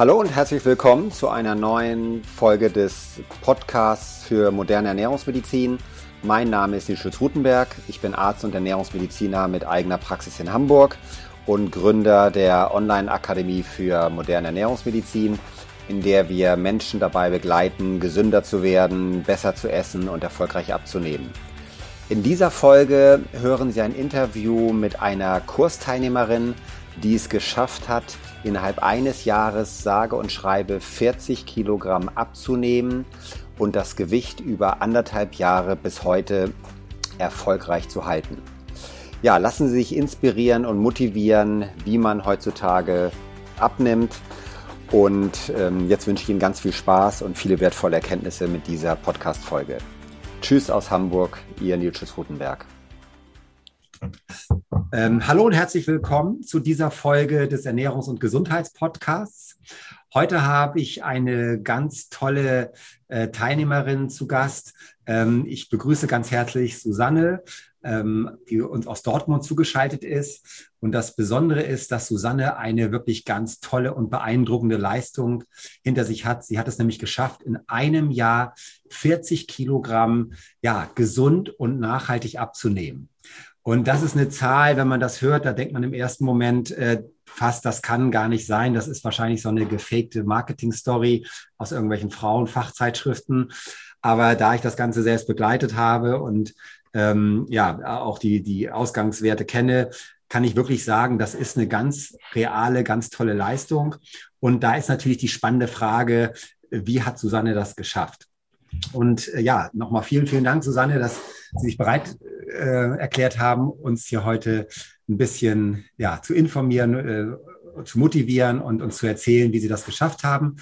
Hallo und herzlich willkommen zu einer neuen Folge des Podcasts für moderne Ernährungsmedizin. Mein Name ist Nils Rutenberg. Ich bin Arzt und Ernährungsmediziner mit eigener Praxis in Hamburg und Gründer der Online-Akademie für moderne Ernährungsmedizin, in der wir Menschen dabei begleiten, gesünder zu werden, besser zu essen und erfolgreich abzunehmen. In dieser Folge hören Sie ein Interview mit einer Kursteilnehmerin, die es geschafft hat, innerhalb eines Jahres sage und schreibe 40 Kilogramm abzunehmen und das Gewicht über anderthalb Jahre bis heute erfolgreich zu halten. Ja, lassen Sie sich inspirieren und motivieren, wie man heutzutage abnimmt. Und ähm, jetzt wünsche ich Ihnen ganz viel Spaß und viele wertvolle Erkenntnisse mit dieser Podcast-Folge. Tschüss aus Hamburg, Ihr Nils Rutenberg. Ähm, hallo und herzlich willkommen zu dieser Folge des Ernährungs- und Gesundheitspodcasts. Heute habe ich eine ganz tolle äh, Teilnehmerin zu Gast. Ähm, ich begrüße ganz herzlich Susanne, ähm, die uns aus Dortmund zugeschaltet ist. Und das Besondere ist, dass Susanne eine wirklich ganz tolle und beeindruckende Leistung hinter sich hat. Sie hat es nämlich geschafft, in einem Jahr 40 Kilogramm ja, gesund und nachhaltig abzunehmen. Und das ist eine Zahl, wenn man das hört, da denkt man im ersten Moment äh, fast, das kann gar nicht sein. Das ist wahrscheinlich so eine gefakte Marketing-Story aus irgendwelchen Frauenfachzeitschriften. Aber da ich das Ganze selbst begleitet habe und ähm, ja auch die, die Ausgangswerte kenne, kann ich wirklich sagen, das ist eine ganz reale, ganz tolle Leistung. Und da ist natürlich die spannende Frage, wie hat Susanne das geschafft? Und äh, ja, nochmal vielen, vielen Dank, Susanne, dass Sie sich bereit äh, erklärt haben, uns hier heute ein bisschen ja, zu informieren, äh, zu motivieren und uns zu erzählen, wie Sie das geschafft haben.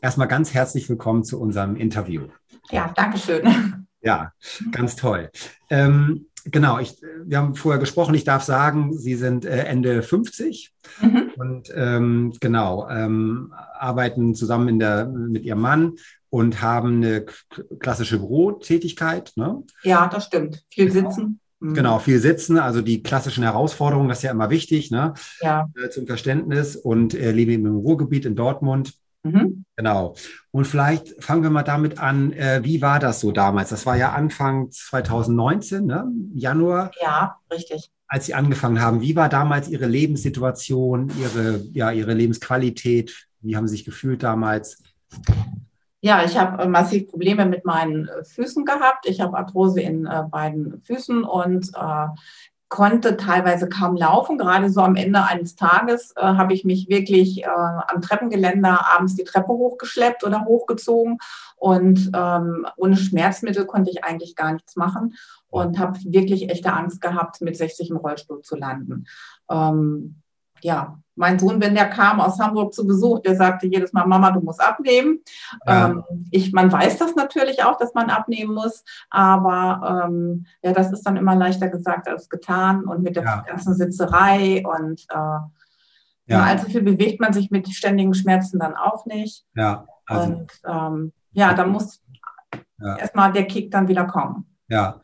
Erstmal ganz herzlich willkommen zu unserem Interview. Ja, danke schön. Ja, ganz toll. Ähm, genau, ich, wir haben vorher gesprochen, ich darf sagen, Sie sind äh, Ende 50 mhm. und ähm, genau, ähm, arbeiten zusammen in der, mit Ihrem Mann und haben eine klassische Bürotätigkeit. Ne? Ja, das stimmt. Viel sitzen. Mhm. Genau, viel sitzen, also die klassischen Herausforderungen, das ist ja immer wichtig, ne? Ja. Äh, zum Verständnis und äh, lebe im Ruhrgebiet in Dortmund. Mhm. Genau. Und vielleicht fangen wir mal damit an, äh, wie war das so damals? Das war ja Anfang 2019, ne? Januar. Ja, richtig. Als Sie angefangen haben, wie war damals Ihre Lebenssituation, Ihre, ja, Ihre Lebensqualität? Wie haben Sie sich gefühlt damals? Ja, ich habe äh, massiv Probleme mit meinen äh, Füßen gehabt. Ich habe Arthrose in äh, beiden Füßen und äh, konnte teilweise kaum laufen. Gerade so am Ende eines Tages äh, habe ich mich wirklich am Treppengeländer abends die Treppe hochgeschleppt oder hochgezogen. Und ähm, ohne Schmerzmittel konnte ich eigentlich gar nichts machen und habe wirklich echte Angst gehabt, mit 60 im Rollstuhl zu landen. Ähm, ja, mein Sohn, wenn der kam aus Hamburg zu Besuch, der sagte jedes Mal, Mama, du musst abnehmen. Ja. Ähm, ich, man weiß das natürlich auch, dass man abnehmen muss, aber ähm, ja, das ist dann immer leichter gesagt als getan und mit der ja. ganzen Sitzerei und äh, ja. allzu viel bewegt man sich mit ständigen Schmerzen dann auch nicht. Ja, also. und ähm, ja, da muss ja. erstmal der Kick dann wieder kommen. Ja.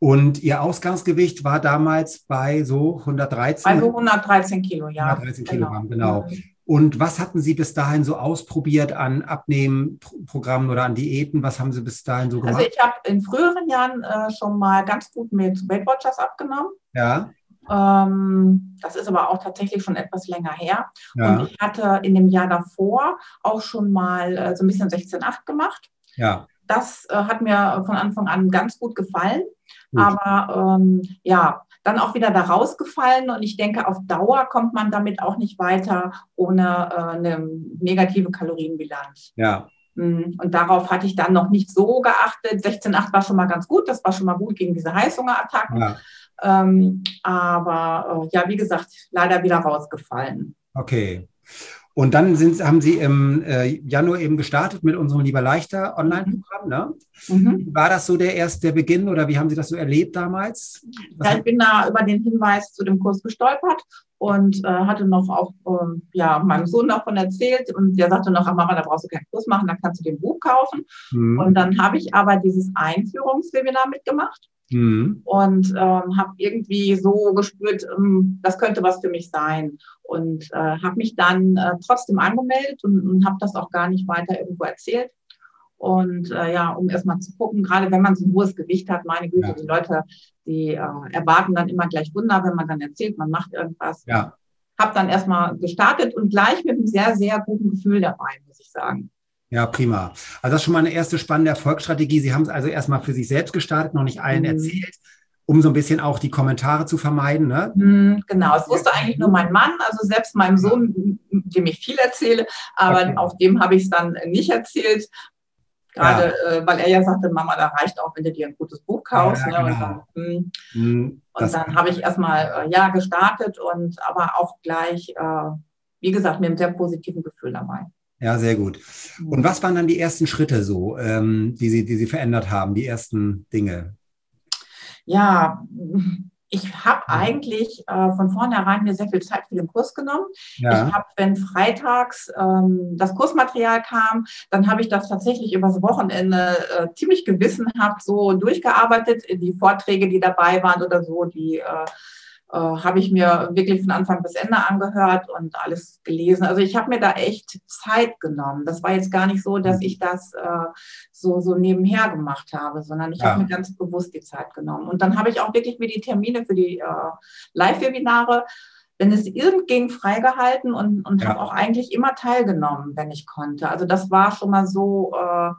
Und Ihr Ausgangsgewicht war damals bei so 113? Bei so 113 Kilo, ja. 113 genau. Kilogramm, genau. genau. Und was hatten Sie bis dahin so ausprobiert an Abnehmprogrammen oder an Diäten? Was haben Sie bis dahin so gemacht? Also ich habe in früheren Jahren äh, schon mal ganz gut mit Weight Watchers abgenommen. Ja. Ähm, das ist aber auch tatsächlich schon etwas länger her. Ja. Und ich hatte in dem Jahr davor auch schon mal äh, so ein bisschen 16,8 gemacht. Ja. Das äh, hat mir von Anfang an ganz gut gefallen. Gut. Aber ähm, ja, dann auch wieder da rausgefallen und ich denke, auf Dauer kommt man damit auch nicht weiter ohne äh, eine negative Kalorienbilanz. Ja. Mhm. Und darauf hatte ich dann noch nicht so geachtet. 16,8 war schon mal ganz gut, das war schon mal gut gegen diese Heißhungerattacken. Ja. Ähm, aber äh, ja, wie gesagt, leider wieder rausgefallen. Okay. Und dann sind, haben Sie im äh, Januar eben gestartet mit unserem Lieber Leichter Online-Programm. Ne? Mhm. War das so der erste der Beginn oder wie haben Sie das so erlebt damals? ja, ich bin da über den Hinweis zu dem Kurs gestolpert und äh, hatte noch auch äh, ja, meinem Sohn davon erzählt und der sagte noch, Mama, da brauchst du keinen Kurs machen, da kannst du den Buch kaufen. Mhm. Und dann habe ich aber dieses Einführungswebinar mitgemacht. Mhm. und ähm, habe irgendwie so gespürt, ähm, das könnte was für mich sein. Und äh, habe mich dann äh, trotzdem angemeldet und, und habe das auch gar nicht weiter irgendwo erzählt. Und äh, ja, um erstmal zu gucken, gerade wenn man so ein hohes Gewicht hat, meine Güte, ja. die Leute, die äh, erwarten dann immer gleich Wunder, wenn man dann erzählt, man macht irgendwas. Ja. Hab dann erstmal gestartet und gleich mit einem sehr, sehr guten Gefühl dabei, muss ich sagen. Ja, prima. Also das ist schon mal eine erste spannende Erfolgsstrategie. Sie haben es also erstmal für sich selbst gestartet, noch nicht allen mhm. erzählt, um so ein bisschen auch die Kommentare zu vermeiden. Ne? Mhm, genau, es wusste eigentlich nur mein Mann, also selbst meinem Sohn, dem ich viel erzähle, aber okay. auf dem habe ich es dann nicht erzählt. Gerade ja. äh, weil er ja sagte, Mama, da reicht auch, wenn du dir ein gutes Buch kaufst. Ja, ne? genau. Und dann, mhm, dann habe ich erstmal äh, ja gestartet und aber auch gleich, äh, wie gesagt, mit einem sehr positiven Gefühl dabei. Ja, sehr gut. Und was waren dann die ersten Schritte so, ähm, die, Sie, die Sie verändert haben, die ersten Dinge? Ja, ich habe eigentlich äh, von vornherein mir sehr viel Zeit für den Kurs genommen. Ja. Ich habe, wenn freitags ähm, das Kursmaterial kam, dann habe ich das tatsächlich übers Wochenende äh, ziemlich gewissenhaft so durchgearbeitet. Die Vorträge, die dabei waren oder so, die äh, äh, habe ich mir wirklich von Anfang bis Ende angehört und alles gelesen. Also ich habe mir da echt Zeit genommen. Das war jetzt gar nicht so, dass ich das äh, so, so nebenher gemacht habe, sondern ich ja. habe mir ganz bewusst die Zeit genommen. Und dann habe ich auch wirklich mir die Termine für die äh, Live-Webinare wenn es irgend ging, freigehalten und, und ja. habe auch eigentlich immer teilgenommen, wenn ich konnte. Also das war schon mal so, äh,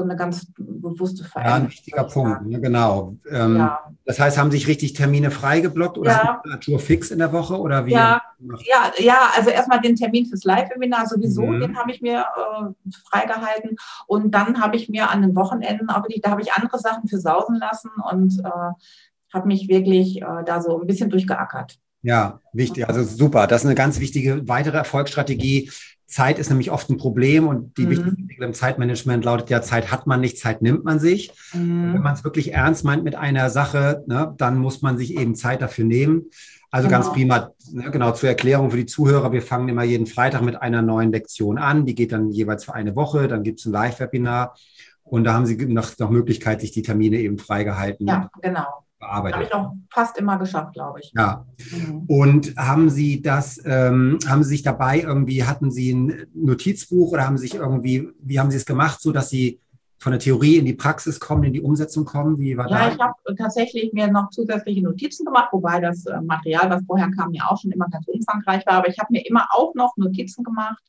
so eine ganz bewusste Veränderung. Ja, ein wichtiger Punkt, ne, genau. Ähm, ja. Das heißt, haben sich richtig Termine freigeblockt oder ja. Natur fix in der Woche oder wie? Ja, ja, ja, also erstmal den Termin fürs Live-Webinar sowieso, mhm. den habe ich mir äh, freigehalten und dann habe ich mir an den Wochenenden auch wirklich, da habe ich andere Sachen für sausen lassen und äh, habe mich wirklich äh, da so ein bisschen durchgeackert. Ja, wichtig, also super. Das ist eine ganz wichtige weitere Erfolgsstrategie, Zeit ist nämlich oft ein Problem und die mhm. wichtigste Regel im Zeitmanagement lautet ja, Zeit hat man nicht, Zeit nimmt man sich. Mhm. Wenn man es wirklich ernst meint mit einer Sache, ne, dann muss man sich eben Zeit dafür nehmen. Also genau. ganz prima, ne, genau zur Erklärung für die Zuhörer, wir fangen immer jeden Freitag mit einer neuen Lektion an, die geht dann jeweils für eine Woche, dann gibt es ein Live-Webinar und da haben Sie noch, noch Möglichkeit, sich die Termine eben freigehalten. Ja, genau bearbeitet. Habe ich auch fast immer geschafft, glaube ich. Ja. Mhm. Und haben Sie das, ähm, haben Sie sich dabei irgendwie, hatten Sie ein Notizbuch oder haben Sie sich irgendwie, wie haben Sie es gemacht, so dass Sie von der Theorie in die Praxis kommen, in die Umsetzung kommen? Wie war ja, da? ich habe tatsächlich mir noch zusätzliche Notizen gemacht, wobei das äh, Material, was vorher kam, ja auch schon immer ganz umfangreich war. Aber ich habe mir immer auch noch Notizen gemacht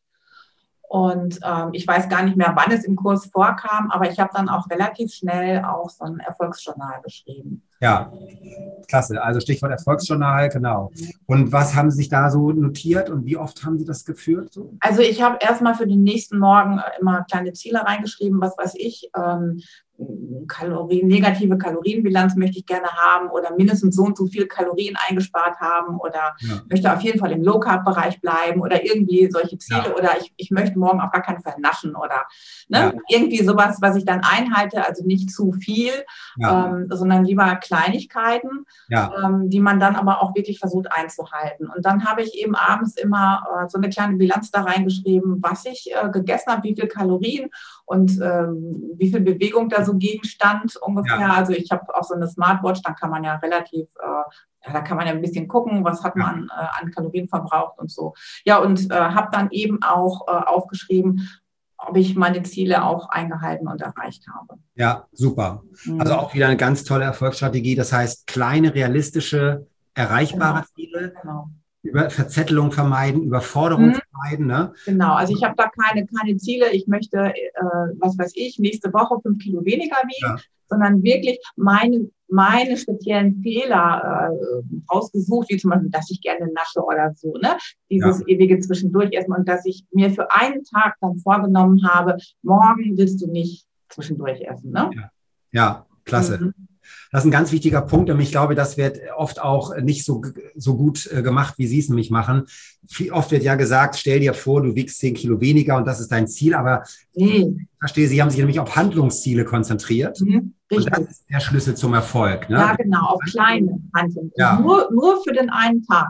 und ähm, ich weiß gar nicht mehr, wann es im Kurs vorkam, aber ich habe dann auch relativ schnell auch so ein Erfolgsjournal geschrieben. Ja, klasse. Also Stichwort Erfolgsjournal, genau. Und was haben Sie sich da so notiert und wie oft haben Sie das geführt? So? Also ich habe erstmal für den nächsten Morgen immer kleine Ziele reingeschrieben, was weiß ich. Ähm, Kalorien, negative Kalorienbilanz möchte ich gerne haben oder mindestens so und so viel Kalorien eingespart haben oder ja. möchte auf jeden Fall im Low-Carb-Bereich bleiben oder irgendwie solche Ziele ja. oder ich, ich möchte morgen auf gar keinen Fall naschen oder ne, ja. irgendwie sowas, was ich dann einhalte, also nicht zu viel, ähm, sondern lieber Kleinigkeiten, ähm, die man dann aber auch wirklich versucht einzuhalten. Und dann habe ich eben abends immer äh, so eine kleine Bilanz da reingeschrieben, was ich äh, gegessen habe, wie viel Kalorien und ähm, wie viel Bewegung da so Gegenstand ungefähr. Ja. Also ich habe auch so eine Smartwatch, da kann man ja relativ, äh, ja, da kann man ja ein bisschen gucken, was hat man äh, an Kalorien verbraucht und so. Ja, und äh, habe dann eben auch äh, aufgeschrieben, ob ich meine Ziele auch eingehalten und erreicht habe. Ja, super. Mhm. Also auch wieder eine ganz tolle Erfolgsstrategie. Das heißt, kleine, realistische, erreichbare genau. Ziele. Genau über Verzettelung vermeiden, Überforderung mhm. vermeiden. Ne? Genau, also ich habe da keine, keine Ziele. Ich möchte, äh, was weiß ich, nächste Woche fünf Kilo weniger wiegen, ja. sondern wirklich meine, meine speziellen Fehler äh, rausgesucht, wie zum Beispiel, dass ich gerne nasche oder so, ne? Dieses ja. ewige Zwischendurch essen und dass ich mir für einen Tag dann vorgenommen habe, morgen willst du nicht zwischendurch essen. Ne? Ja, ja klasse. Mhm. Das ist ein ganz wichtiger Punkt und ich glaube, das wird oft auch nicht so, so gut äh, gemacht, wie Sie es nämlich machen. Oft wird ja gesagt, stell dir vor, du wiegst zehn Kilo weniger und das ist dein Ziel, aber mhm. ich verstehe, Sie haben sich nämlich auf Handlungsziele konzentriert. Mhm. Und das ist der Schlüssel zum Erfolg. Ne? Ja, genau, auf kleine Handlungen. Ja. Nur, nur für den einen Tag.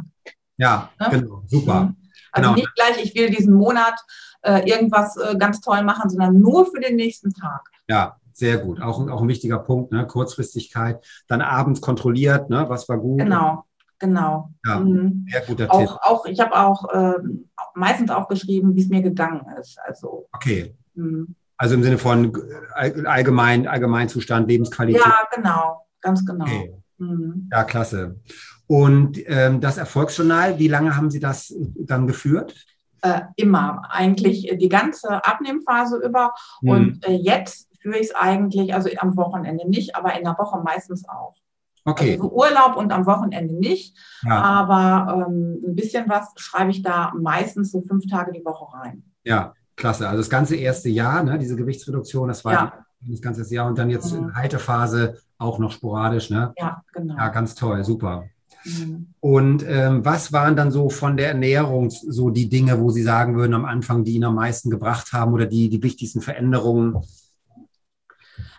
Ja, ne? genau, super. Mhm. Also genau. nicht gleich, ich will diesen Monat äh, irgendwas äh, ganz toll machen, sondern nur für den nächsten Tag. Ja, Sehr gut. Auch, auch ein wichtiger Punkt, ne? Kurzfristigkeit. Dann abends kontrolliert, ne? was war gut. Genau, genau. Ja, Mhm. sehr guter Auch, Tipp. auch, ich habe auch ähm, meistens aufgeschrieben, wie es mir gegangen ist. Also, Okay. mhm. Also im Sinne von all- allgemein, Allgemeinzustand, Lebensqualität. ja, genau, ganz genau. Okay. Mhm. Ja, klasse. Und ähm, das Erfolgsjournal, wie lange haben Sie das dann geführt? Äh, immer, eigentlich die ganze Abnehmphase über. Hm. Und äh, jetzt führe ich es eigentlich, also am Wochenende nicht, aber in der Woche meistens auch. Okay, Also so Urlaub und am Wochenende nicht, ja, aber ähm, ein bisschen was schreibe ich da meistens so fünf Tage die Woche rein. ja, klasse. Also das ganze erste Jahr, ne, diese Gewichtsreduktion, das war Ja. das ganze Jahr und dann jetzt Mhm. in Haltephase auch noch sporadisch, ne? Ja, genau. Ja, ganz toll, super. Mhm. Und ähm, was waren dann so von der Ernährung so die Dinge, wo Sie sagen würden am Anfang, die Ihnen am meisten gebracht haben oder die, die wichtigsten Veränderungen?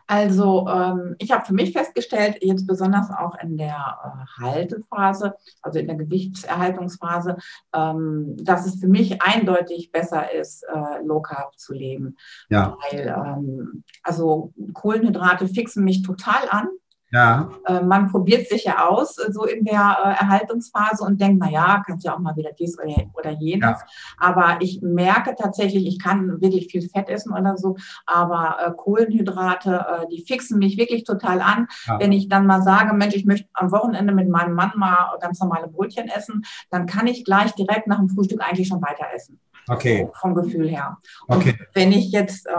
Also ähm, ich habe für mich festgestellt, jetzt besonders auch in der äh, Haltephase, also in der Gewichtserhaltungsphase, ähm, dass es für mich eindeutig besser ist, äh, Low Carb zu leben. Ja, Weil ähm, also Kohlenhydrate fixen mich total an. Ja, Äh, man probiert sich ja aus, äh, so in der äh, Erhaltungsphase und denkt, na ja, kannst ja auch mal wieder dies oder, oder jenes. Ja. Aber ich merke tatsächlich, ich kann wirklich viel Fett essen oder so, aber äh, Kohlenhydrate, die fixen mich wirklich total an. Ja. Wenn ich dann mal sage, Mensch, ich möchte am Wochenende mit meinem Mann mal ganz normale Brötchen essen, dann kann ich gleich direkt nach dem Frühstück eigentlich schon weiter essen. Okay, Vom Gefühl her. Und okay, wenn ich jetzt äh,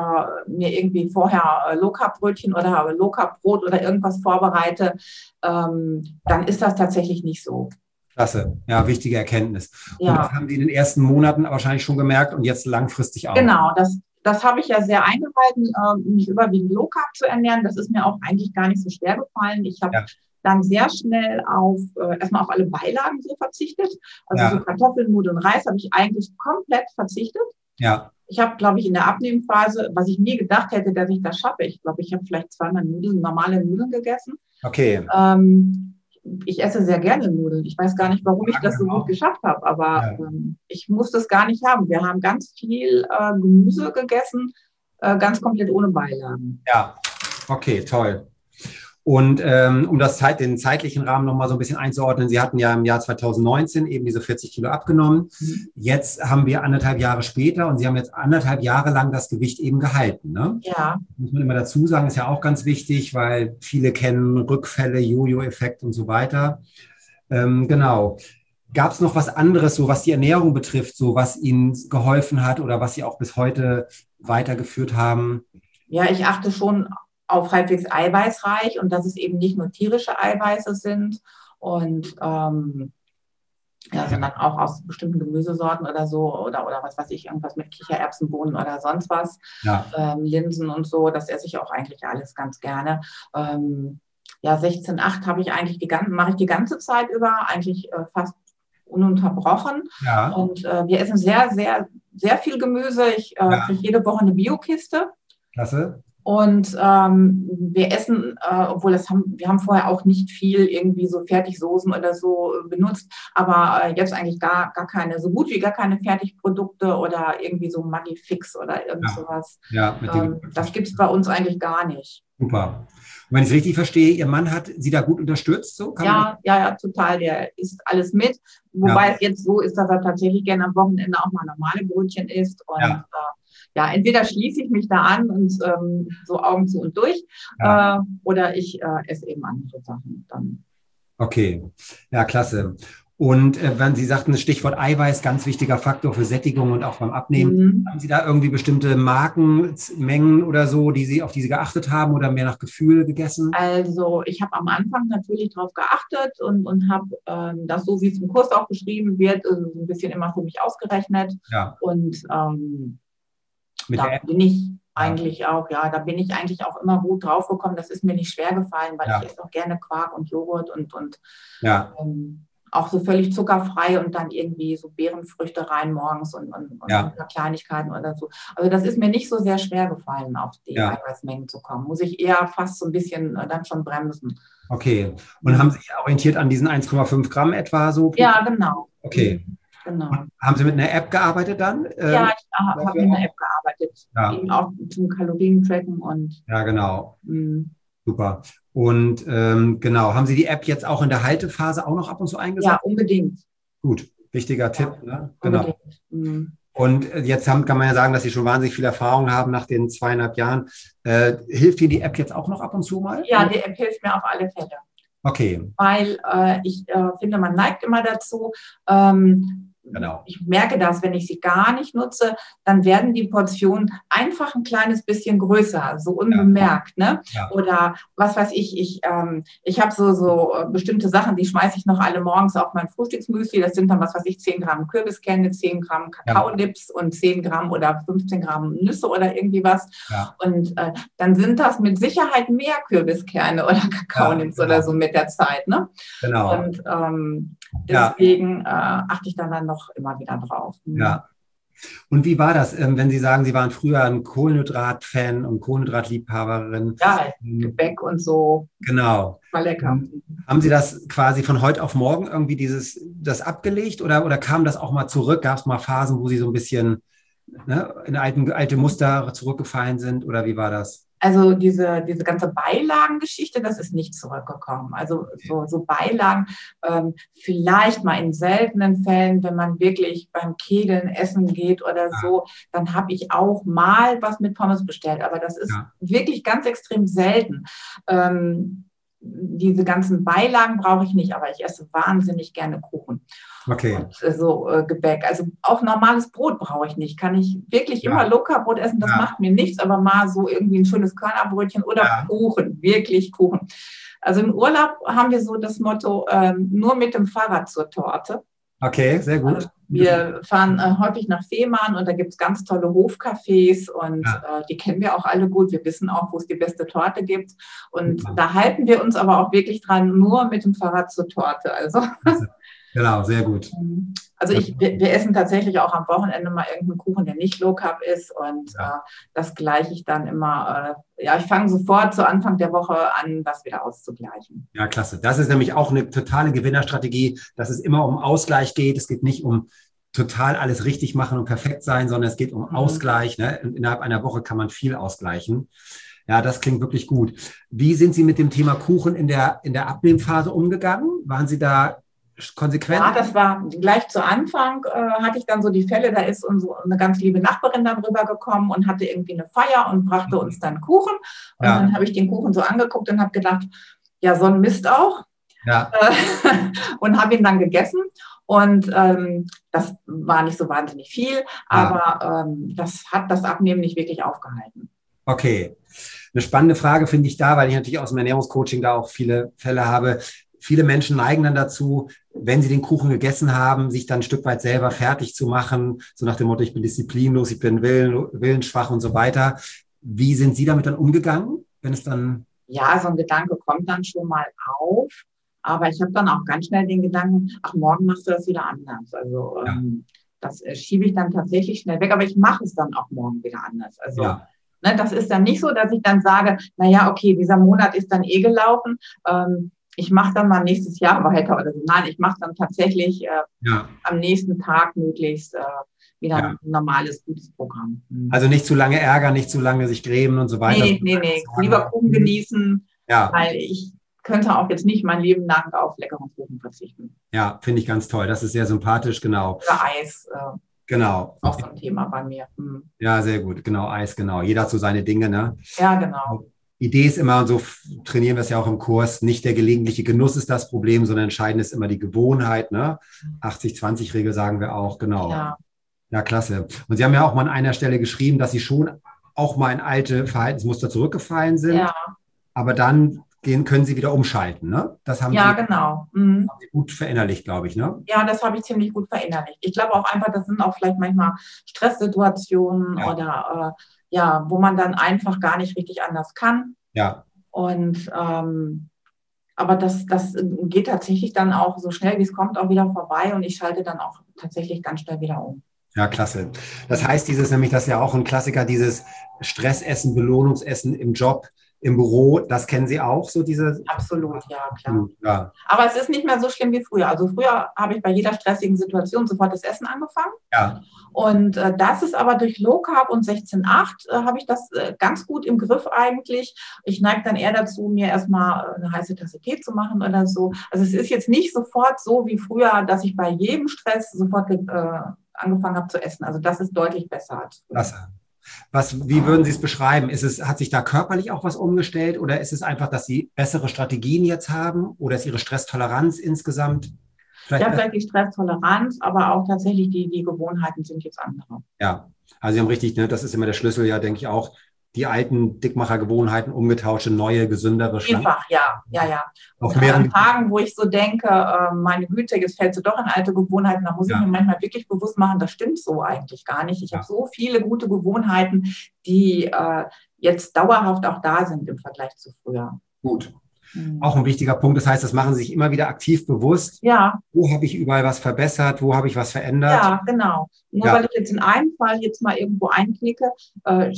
mir irgendwie vorher äh, Low-Carb-Brötchen oder Low-Carb-Brot oder irgendwas vorbereite, ähm, dann ist das tatsächlich nicht so. klasse. Ja, wichtige Erkenntnis. Und Ja, das haben Sie in den ersten Monaten wahrscheinlich schon gemerkt und jetzt langfristig auch. genau. Das, das habe ich ja sehr eingehalten, äh, mich überwiegend Low-Carb zu ernähren. Das ist mir auch eigentlich gar nicht so schwer gefallen. Ich habe Ja. Dann sehr schnell auf äh, erstmal auf alle Beilagen so verzichtet. Also Ja. so Kartoffeln, Nudeln, Reis habe ich eigentlich komplett verzichtet. Ja, Ich habe, glaube ich, in der Abnehmphase, was ich nie gedacht hätte, dass ich das schaffe. Ich glaube, ich habe vielleicht zweimal Nudeln, normale Nudeln gegessen. okay. Ähm, ich esse sehr gerne Nudeln. Ich weiß gar nicht, warum ich das so gut geschafft habe, aber Ja. ähm, ich muss das gar nicht haben. Wir haben ganz viel äh, Gemüse gegessen, äh, ganz komplett ohne Beilagen. Ja, okay, toll. Und ähm, um das Zeit, den zeitlichen Rahmen nochmal so ein bisschen einzuordnen, Sie hatten ja im Jahr 2019 eben diese 40 Kilo abgenommen. Mhm. Jetzt haben wir anderthalb Jahre später und Sie haben jetzt anderthalb Jahre lang das Gewicht eben gehalten. Ne? Ja, Muss man immer dazu sagen, ist ja auch ganz wichtig, weil viele kennen Rückfälle, Jojo-Effekt und so weiter. Ähm, genau. Gab es noch was anderes, so was die Ernährung betrifft, so was Ihnen geholfen hat oder was Sie auch bis heute weitergeführt haben? ja, ich achte schon auf halbwegs eiweißreich und dass es eben nicht nur tierische Eiweiße sind und ähm, ja, sondern auch aus bestimmten Gemüsesorten oder so oder, oder was weiß ich, irgendwas mit Kichererbsenbohnen oder sonst was. Ja, ähm, Linsen und so, das esse ich auch eigentlich alles ganz gerne. Ähm, ja, 16,8 habe ich eigentlich die ganze, mache ich die ganze Zeit über, eigentlich äh, fast ununterbrochen. ja, Und äh, wir essen sehr, sehr, sehr viel Gemüse. Ich äh, Ja. kriege jede Woche eine Biokiste. klasse. Und ähm, wir essen, äh, obwohl das haben, wir haben vorher auch nicht viel irgendwie so Fertigsoßen oder so benutzt, aber äh, jetzt eigentlich gar, gar keine, so gut wie gar keine Fertigprodukte oder irgendwie so Maggi Fix oder irgend Ja. sowas. Ja, mit Ähm, dem das gibt es bei uns eigentlich gar nicht. Super. Und wenn ich es richtig verstehe, Ihr Mann hat Sie da gut unterstützt, so kann Ja, ja, ja, total. Der isst alles mit. Wobei es jetzt so ist, dass er tatsächlich gerne am Wochenende auch mal normale Brötchen isst. Und Ja. ja, äh, ja entweder schließe ich mich da an und ähm, so Augen zu und durch, Ja. äh, oder ich äh, esse eben andere Sachen dann. Okay, ja, klasse. Und äh, wenn Sie sagten, das Stichwort Eiweiß, ganz wichtiger Faktor für Sättigung und auch beim Abnehmen. Mhm. Haben Sie da irgendwie bestimmte Markenmengen oder so, die Sie, auf die Sie geachtet haben oder mehr nach Gefühl gegessen? Also ich habe am Anfang natürlich darauf geachtet und, und habe ähm, das so, wie es im Kurs auch beschrieben wird, äh, so ein bisschen immer für mich ausgerechnet. Ja, Und ähm, mit da bin ich eigentlich auch, ja, da bin ich eigentlich auch immer gut drauf gekommen. Das ist mir nicht schwer gefallen, weil Ja. ich esse auch gerne Quark und Joghurt und, und Ja, ähm, auch so völlig zuckerfrei und dann irgendwie so Beerenfrüchte rein morgens und, und, und Ja. ein paar Kleinigkeiten oder so. Also das ist mir nicht so sehr schwer gefallen, auf die Ja. Eiweißmengen zu kommen. Muss ich eher fast so ein bisschen äh, dann schon bremsen. okay. Und haben Sie sich orientiert an diesen 1,5 Gramm etwa so? Ja, genau. Okay. Genau. Haben Sie mit einer App gearbeitet dann? Ja, ich habe hab mit einer App gearbeitet. Ja. Eben auch zum Kalorien-Tracken und. Ja, genau. Mh. Super. Und ähm, genau, haben Sie die App jetzt auch in der Haltephase auch noch ab und zu eingesetzt? Ja, unbedingt. Gut, wichtiger ja, Tipp. Ne? Genau. Mhm. Und äh, jetzt haben, kann man ja sagen, dass Sie schon wahnsinnig viel Erfahrung haben nach den zweieinhalb Jahren. Äh, hilft Ihnen die App jetzt auch noch ab und zu mal? Ja, die App hilft mir auf alle Fälle. Okay. Weil äh, ich äh, finde, man neigt immer dazu, ähm, Genau. Ich merke das, wenn ich sie gar nicht nutze, dann werden die Portionen einfach ein kleines bisschen größer, so unbemerkt. Ja. Ne? Ja. Oder was weiß ich, ich, ähm, ich habe so, so äh, bestimmte Sachen, die schmeiße ich noch alle morgens auf mein Frühstücksmüsli. Das sind dann, was weiß ich, 10 Gramm Kürbiskerne, 10 Gramm Kakaolips ja. und 10 Gramm oder 15 Gramm Nüsse oder irgendwie was. Und äh, dann sind das mit Sicherheit mehr Kürbiskerne oder Kakaonips genau. oder so mit der Zeit. Ne? Genau. Und ähm, deswegen äh, achte ich dann, dann noch immer wieder drauf. Mhm. Ja. Und wie war das, ähm, wenn Sie sagen, Sie waren früher ein Kohlenhydrat-Fan und Kohlenhydratliebhaberin? Ja, ähm, Gebäck und so. Genau. War lecker. Ähm, haben Sie das quasi von heute auf morgen irgendwie dieses, das abgelegt oder, oder kam das auch mal zurück? Gab es mal Phasen, wo Sie so ein bisschen ne, in alten, alte Muster zurückgefallen sind oder wie war das? Also diese, diese ganze Beilagengeschichte, das ist nicht zurückgekommen. Also so, so Beilagen, ähm, vielleicht mal in seltenen Fällen, wenn man wirklich beim Kegeln essen geht oder so, dann habe ich auch mal was mit Pommes bestellt. Aber das ist ja. wirklich ganz extrem selten. Ähm, diese ganzen Beilagen brauche ich nicht, aber ich esse wahnsinnig gerne Kuchen. Okay. Und, äh, so äh, Gebäck. Also auch normales Brot brauche ich nicht. Kann ich wirklich ja. immer Low-Carb-Brot essen, das ja. macht mir nichts, aber mal so irgendwie ein schönes Körnerbrötchen oder ja. Kuchen, wirklich Kuchen. Also im Urlaub haben wir so das Motto, ähm, nur mit dem Fahrrad zur Torte. Okay, sehr gut. Also wir fahren äh, häufig nach Fehmarn und da gibt es ganz tolle Hofcafés und ja. äh, die kennen wir auch alle gut. Wir wissen auch, wo es die beste Torte gibt. Und ja. da halten wir uns aber auch wirklich dran, nur mit dem Fahrrad zur Torte. Also. Genau, sehr gut. Also ich, wir, wir, essen tatsächlich auch am Wochenende mal irgendeinen Kuchen, der nicht Low Carb ist und ja. äh, das gleiche ich dann immer. Äh, ja, ich fange sofort zu Anfang der Woche an, das wieder auszugleichen. Ja, klasse. Das ist nämlich auch eine totale Gewinnerstrategie, dass es immer um Ausgleich geht. Es geht nicht um total alles richtig machen und perfekt sein, sondern es geht um mhm. Ausgleich. Ne? Innerhalb einer Woche kann man viel ausgleichen. Ja, das klingt wirklich gut. Wie sind Sie mit dem Thema Kuchen in der, in der Abnehmphase umgegangen? Waren Sie da konsequent? Ja, das war gleich zu Anfang, äh, hatte ich dann so die Fälle, da ist unsere, eine ganz liebe Nachbarin dann rübergekommen und hatte irgendwie eine Feier und brachte uns dann Kuchen. Und ja. dann habe ich den Kuchen so angeguckt und habe gedacht, ja, so ein Mist auch. Ja. und habe ihn dann gegessen. Und ähm, das war nicht so wahnsinnig viel, aber ähm, das hat das Abnehmen nicht wirklich aufgehalten. Okay. Eine spannende Frage finde ich da, weil ich natürlich aus dem Ernährungscoaching da auch viele Fälle habe viele Menschen neigen dann dazu, wenn sie den Kuchen gegessen haben, sich dann ein Stück weit selber fertig zu machen, so nach dem Motto, ich bin disziplinlos, ich bin willen, willensschwach und so weiter. Wie sind Sie damit dann umgegangen, wenn es dann... Ja, so ein Gedanke kommt dann schon mal auf, aber ich habe dann auch ganz schnell den Gedanken, ach, morgen machst du das wieder anders. Also ja. ähm, das äh, schiebe ich dann tatsächlich schnell weg, aber ich mache es dann auch morgen wieder anders. Also ja. ne, das ist dann nicht so, dass ich dann sage, naja, okay, dieser Monat ist dann eh gelaufen. Ähm, ich mache dann mal nächstes Jahr weiter oder so. Nein, ich mache dann tatsächlich äh, ja. am nächsten Tag möglichst äh, wieder ja. ein normales, gutes Programm. Mhm. Also nicht zu lange ärgern, nicht zu lange sich grämen und so weiter. Nee, nee, nee. Lieber Kuchen genießen, ja. weil ich könnte auch jetzt nicht mein Leben lang auf leckeren Kuchen verzichten. Ja, finde ich ganz toll. Das ist sehr sympathisch, genau. Oder Eis. Äh, genau. Auch so ein Thema bei mir. Mhm. Ja, sehr gut. Genau, Eis, genau. Jeder so seine Dinge, ne? Ja, genau. Idee ist immer, und so trainieren wir es ja auch im Kurs, nicht der gelegentliche Genuss ist das Problem, sondern entscheidend ist immer die Gewohnheit. Ne? 80-20-Regel sagen wir auch, genau. Ja. ja, klasse. Und Sie haben ja auch mal an einer Stelle geschrieben, dass Sie schon auch mal in alte Verhaltensmuster zurückgefallen sind. Ja. Aber dann gehen, können Sie wieder umschalten. Ne? Das haben ja, Sie, genau. Mhm. Haben Sie gut verinnerlicht, glaube ich. Ne? Ja, das habe ich ziemlich gut verinnerlicht. Ich glaube auch einfach, das sind auch vielleicht manchmal Stresssituationen ja. oder äh, ja, wo man dann einfach gar nicht richtig anders kann. Ja. Und ähm, aber das, das geht tatsächlich dann auch so schnell, wie es kommt, auch wieder vorbei und ich schalte dann auch tatsächlich ganz schnell wieder um. Ja, klasse. Das heißt, dieses nämlich, das ist ja auch ein Klassiker, dieses Stressessen, Belohnungsessen im Job, im Büro, das kennen Sie auch, so diese. Absolut, ja, klar. Ja. Aber es ist nicht mehr so schlimm wie früher. Also früher habe ich bei jeder stressigen Situation sofort das Essen angefangen. Ja. Und äh, das ist aber durch Low Carb und 16,8 äh, habe ich das äh, ganz gut im Griff eigentlich. Ich neige dann eher dazu, mir erstmal eine heiße Tasse Tee zu machen oder so. Also es ist jetzt nicht sofort so wie früher, dass ich bei jedem Stress sofort äh, angefangen habe zu essen. Also das ist deutlich besser als früher. Klasse. Was, wie würden Sie es beschreiben? Ist es, hat sich da körperlich auch was umgestellt oder ist es einfach, dass Sie bessere Strategien jetzt haben oder ist Ihre Stresstoleranz insgesamt? Vielleicht ja, vielleicht die Stresstoleranz, aber auch tatsächlich die, die Gewohnheiten sind jetzt andere. Ja, also Sie haben richtig, ne, das ist immer der Schlüssel, ja, denke ich auch, die alten Dickmachergewohnheiten umgetauscht neue, gesündere Vielfach, ja, ja, ja. Auf mehreren Tagen, wo ich so denke, äh, meine Güte, jetzt fällt sie doch in alte Gewohnheiten, da muss ja. ich mir manchmal wirklich bewusst machen, das stimmt so eigentlich gar nicht. Ich ja. habe so viele gute Gewohnheiten, die äh, jetzt dauerhaft auch da sind im Vergleich zu früher. Gut. Mhm. Auch ein wichtiger Punkt. Das heißt, das machen Sie sich immer wieder aktiv bewusst. Ja. Wo habe ich überall was verbessert? Wo habe ich was verändert? Ja, genau. Nur ja. weil ich jetzt in einem Fall jetzt mal irgendwo einklicke, äh,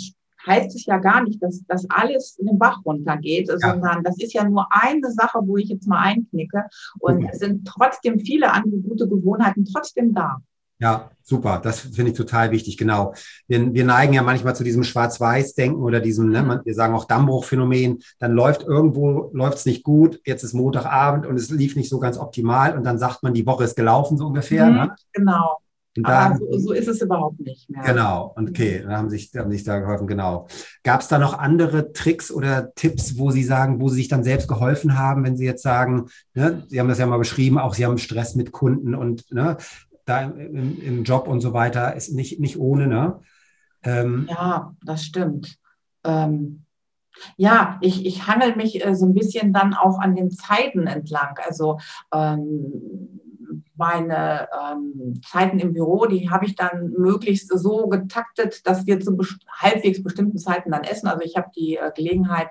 heißt es ja gar nicht, dass das alles in den Bach runtergeht, ja. sondern das ist ja nur eine Sache, wo ich jetzt mal einknicke. Und mhm. es sind trotzdem viele andere gute Gewohnheiten trotzdem da. Ja, super. Das finde ich total wichtig. Genau. Wir, wir neigen ja manchmal zu diesem Schwarz-Weiß-Denken oder diesem, ne, man, wir sagen auch Dammbruch-Phänomen. Dann läuft irgendwo, läuft es nicht gut. Jetzt ist Montagabend und es lief nicht so ganz optimal. Und dann sagt man, die Woche ist gelaufen, so ungefähr. Mhm, ne? Genau. Aber so, so, ist es überhaupt nicht mehr. Genau, und okay, dann haben sich, haben sich da geholfen, genau. Gab es da noch andere Tricks oder Tipps, wo Sie sagen, wo Sie sich dann selbst geholfen haben, wenn Sie jetzt sagen, ne, Sie haben das ja mal beschrieben, auch Sie haben Stress mit Kunden und ne, da im, im, Job und so weiter, ist nicht, nicht ohne, ne? Ähm, ja, das stimmt. Ähm, ja, ich, ich hangel mich äh, so ein bisschen dann auch an den Zeiten entlang. Also ähm, meine ähm, Zeiten im Büro, die habe ich dann möglichst so getaktet, dass wir zu best halbwegs bestimmten Zeiten dann essen. Also ich habe die äh, Gelegenheit,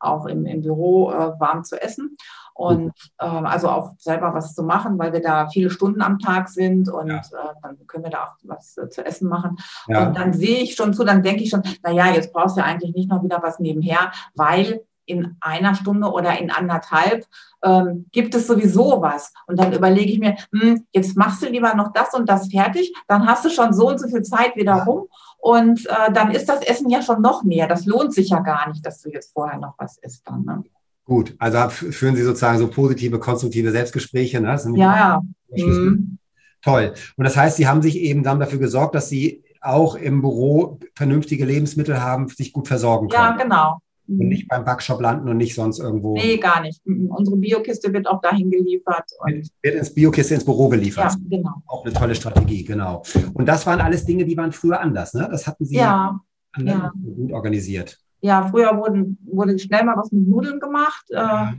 auch im, im Büro äh, warm zu essen und ähm, also auch selber was zu machen, weil wir da viele Stunden am Tag sind und ja. äh, dann können wir da auch was äh, zu essen machen. Ja. Und dann sehe ich schon zu, dann denke ich schon, naja, jetzt brauchst du ja eigentlich nicht noch wieder was nebenher, weil in einer Stunde oder in anderthalb ähm, gibt es sowieso was. Und dann überlege ich mir, hm, jetzt machst du lieber noch das und das fertig, dann hast du schon so und so viel Zeit wieder rum. Und äh, dann ist das Essen ja schon noch mehr. Das lohnt sich ja gar nicht, dass du jetzt vorher noch was isst. Dann, ne? Gut, also führen Sie sozusagen so positive, konstruktive Selbstgespräche. Ne? ja, ja. Mhm. Toll. Und das heißt, Sie haben sich eben dann dafür gesorgt, dass Sie auch im Büro vernünftige Lebensmittel haben, sich gut versorgen können. Ja, genau. Und mhm. nicht beim Backshop landen und nicht sonst irgendwo. Nee, gar nicht. Mhm. Unsere Biokiste wird auch dahin geliefert. Und wird ins Biokiste ins Büro geliefert. Ja, genau. Auch eine tolle Strategie, genau. Und das waren alles Dinge, die waren früher anders, ne? Das hatten Sie ja, ja. gut organisiert. Ja, früher wurden, wurde schnell mal was mit Nudeln gemacht. Äh, ja.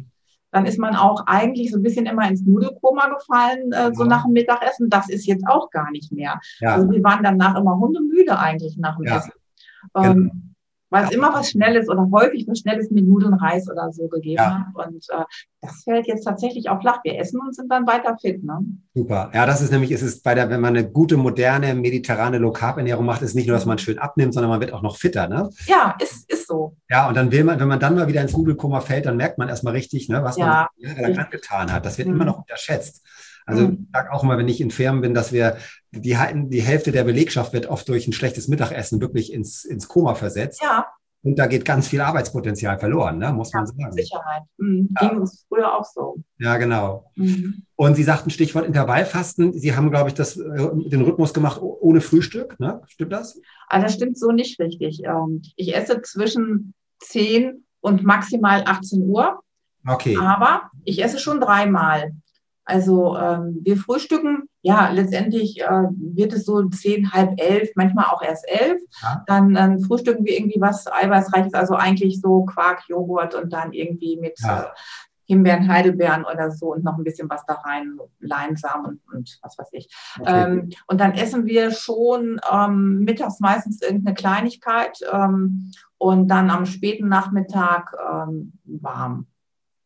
Dann ist man auch eigentlich so ein bisschen immer ins Nudelkoma gefallen, äh, so nach dem Mittagessen. Das ist jetzt auch gar nicht mehr. Ja. Also wir waren danach immer hundemüde eigentlich nach dem Essen. Genau. Ähm, weil es immer was Schnelles oder häufig was Schnelles mit Nudeln, Reis oder so gegeben ja. hat. Und äh, das fällt jetzt tatsächlich auch flach. Wir essen und sind dann weiter fit. Ne? Super. Ja, das ist nämlich, ist es bei der, wenn man eine gute, moderne, mediterrane Low-Carb-Ernährung macht, ist nicht nur, dass man schön abnimmt, sondern man wird auch noch fitter. Ne? Ja, ist, ist so. Ja, und dann will man, wenn man dann mal wieder ins Nudelkoma fällt, dann merkt man erstmal richtig, ne, was ja. man jahrelang angetan hat. Das wird mhm. immer noch unterschätzt. Also mhm. ich sage auch immer, wenn ich in Firmen bin, dass wir die, die Hälfte der Belegschaft wird oft durch ein schlechtes Mittagessen wirklich ins, ins Koma versetzt. Ja. Und da geht ganz viel Arbeitspotenzial verloren, ne? muss man sagen. Sicherheit. Mhm. Ja. Ging es früher auch so. Ja, genau. Mhm. Und Sie sagten Stichwort Intervallfasten. Sie haben, glaube ich, das, äh, den Rhythmus gemacht ohne Frühstück. Ne? Stimmt das? Also das stimmt so nicht richtig. Ähm, ich esse zwischen 10 und maximal 18 Uhr. Okay. Aber ich esse schon dreimal. Also ähm, wir frühstücken, ja, letztendlich äh, wird es so zehn, halb elf, manchmal auch erst elf. Ja. Dann ähm, frühstücken wir irgendwie was Eiweißreiches, also eigentlich so Quark, Joghurt und dann irgendwie mit ja. äh, Himbeeren, Heidelbeeren oder so und noch ein bisschen was da rein, Leinsamen und, und was weiß ich. Okay. Ähm, und dann essen wir schon ähm, mittags meistens irgendeine Kleinigkeit ähm, und dann am späten Nachmittag ähm, warm.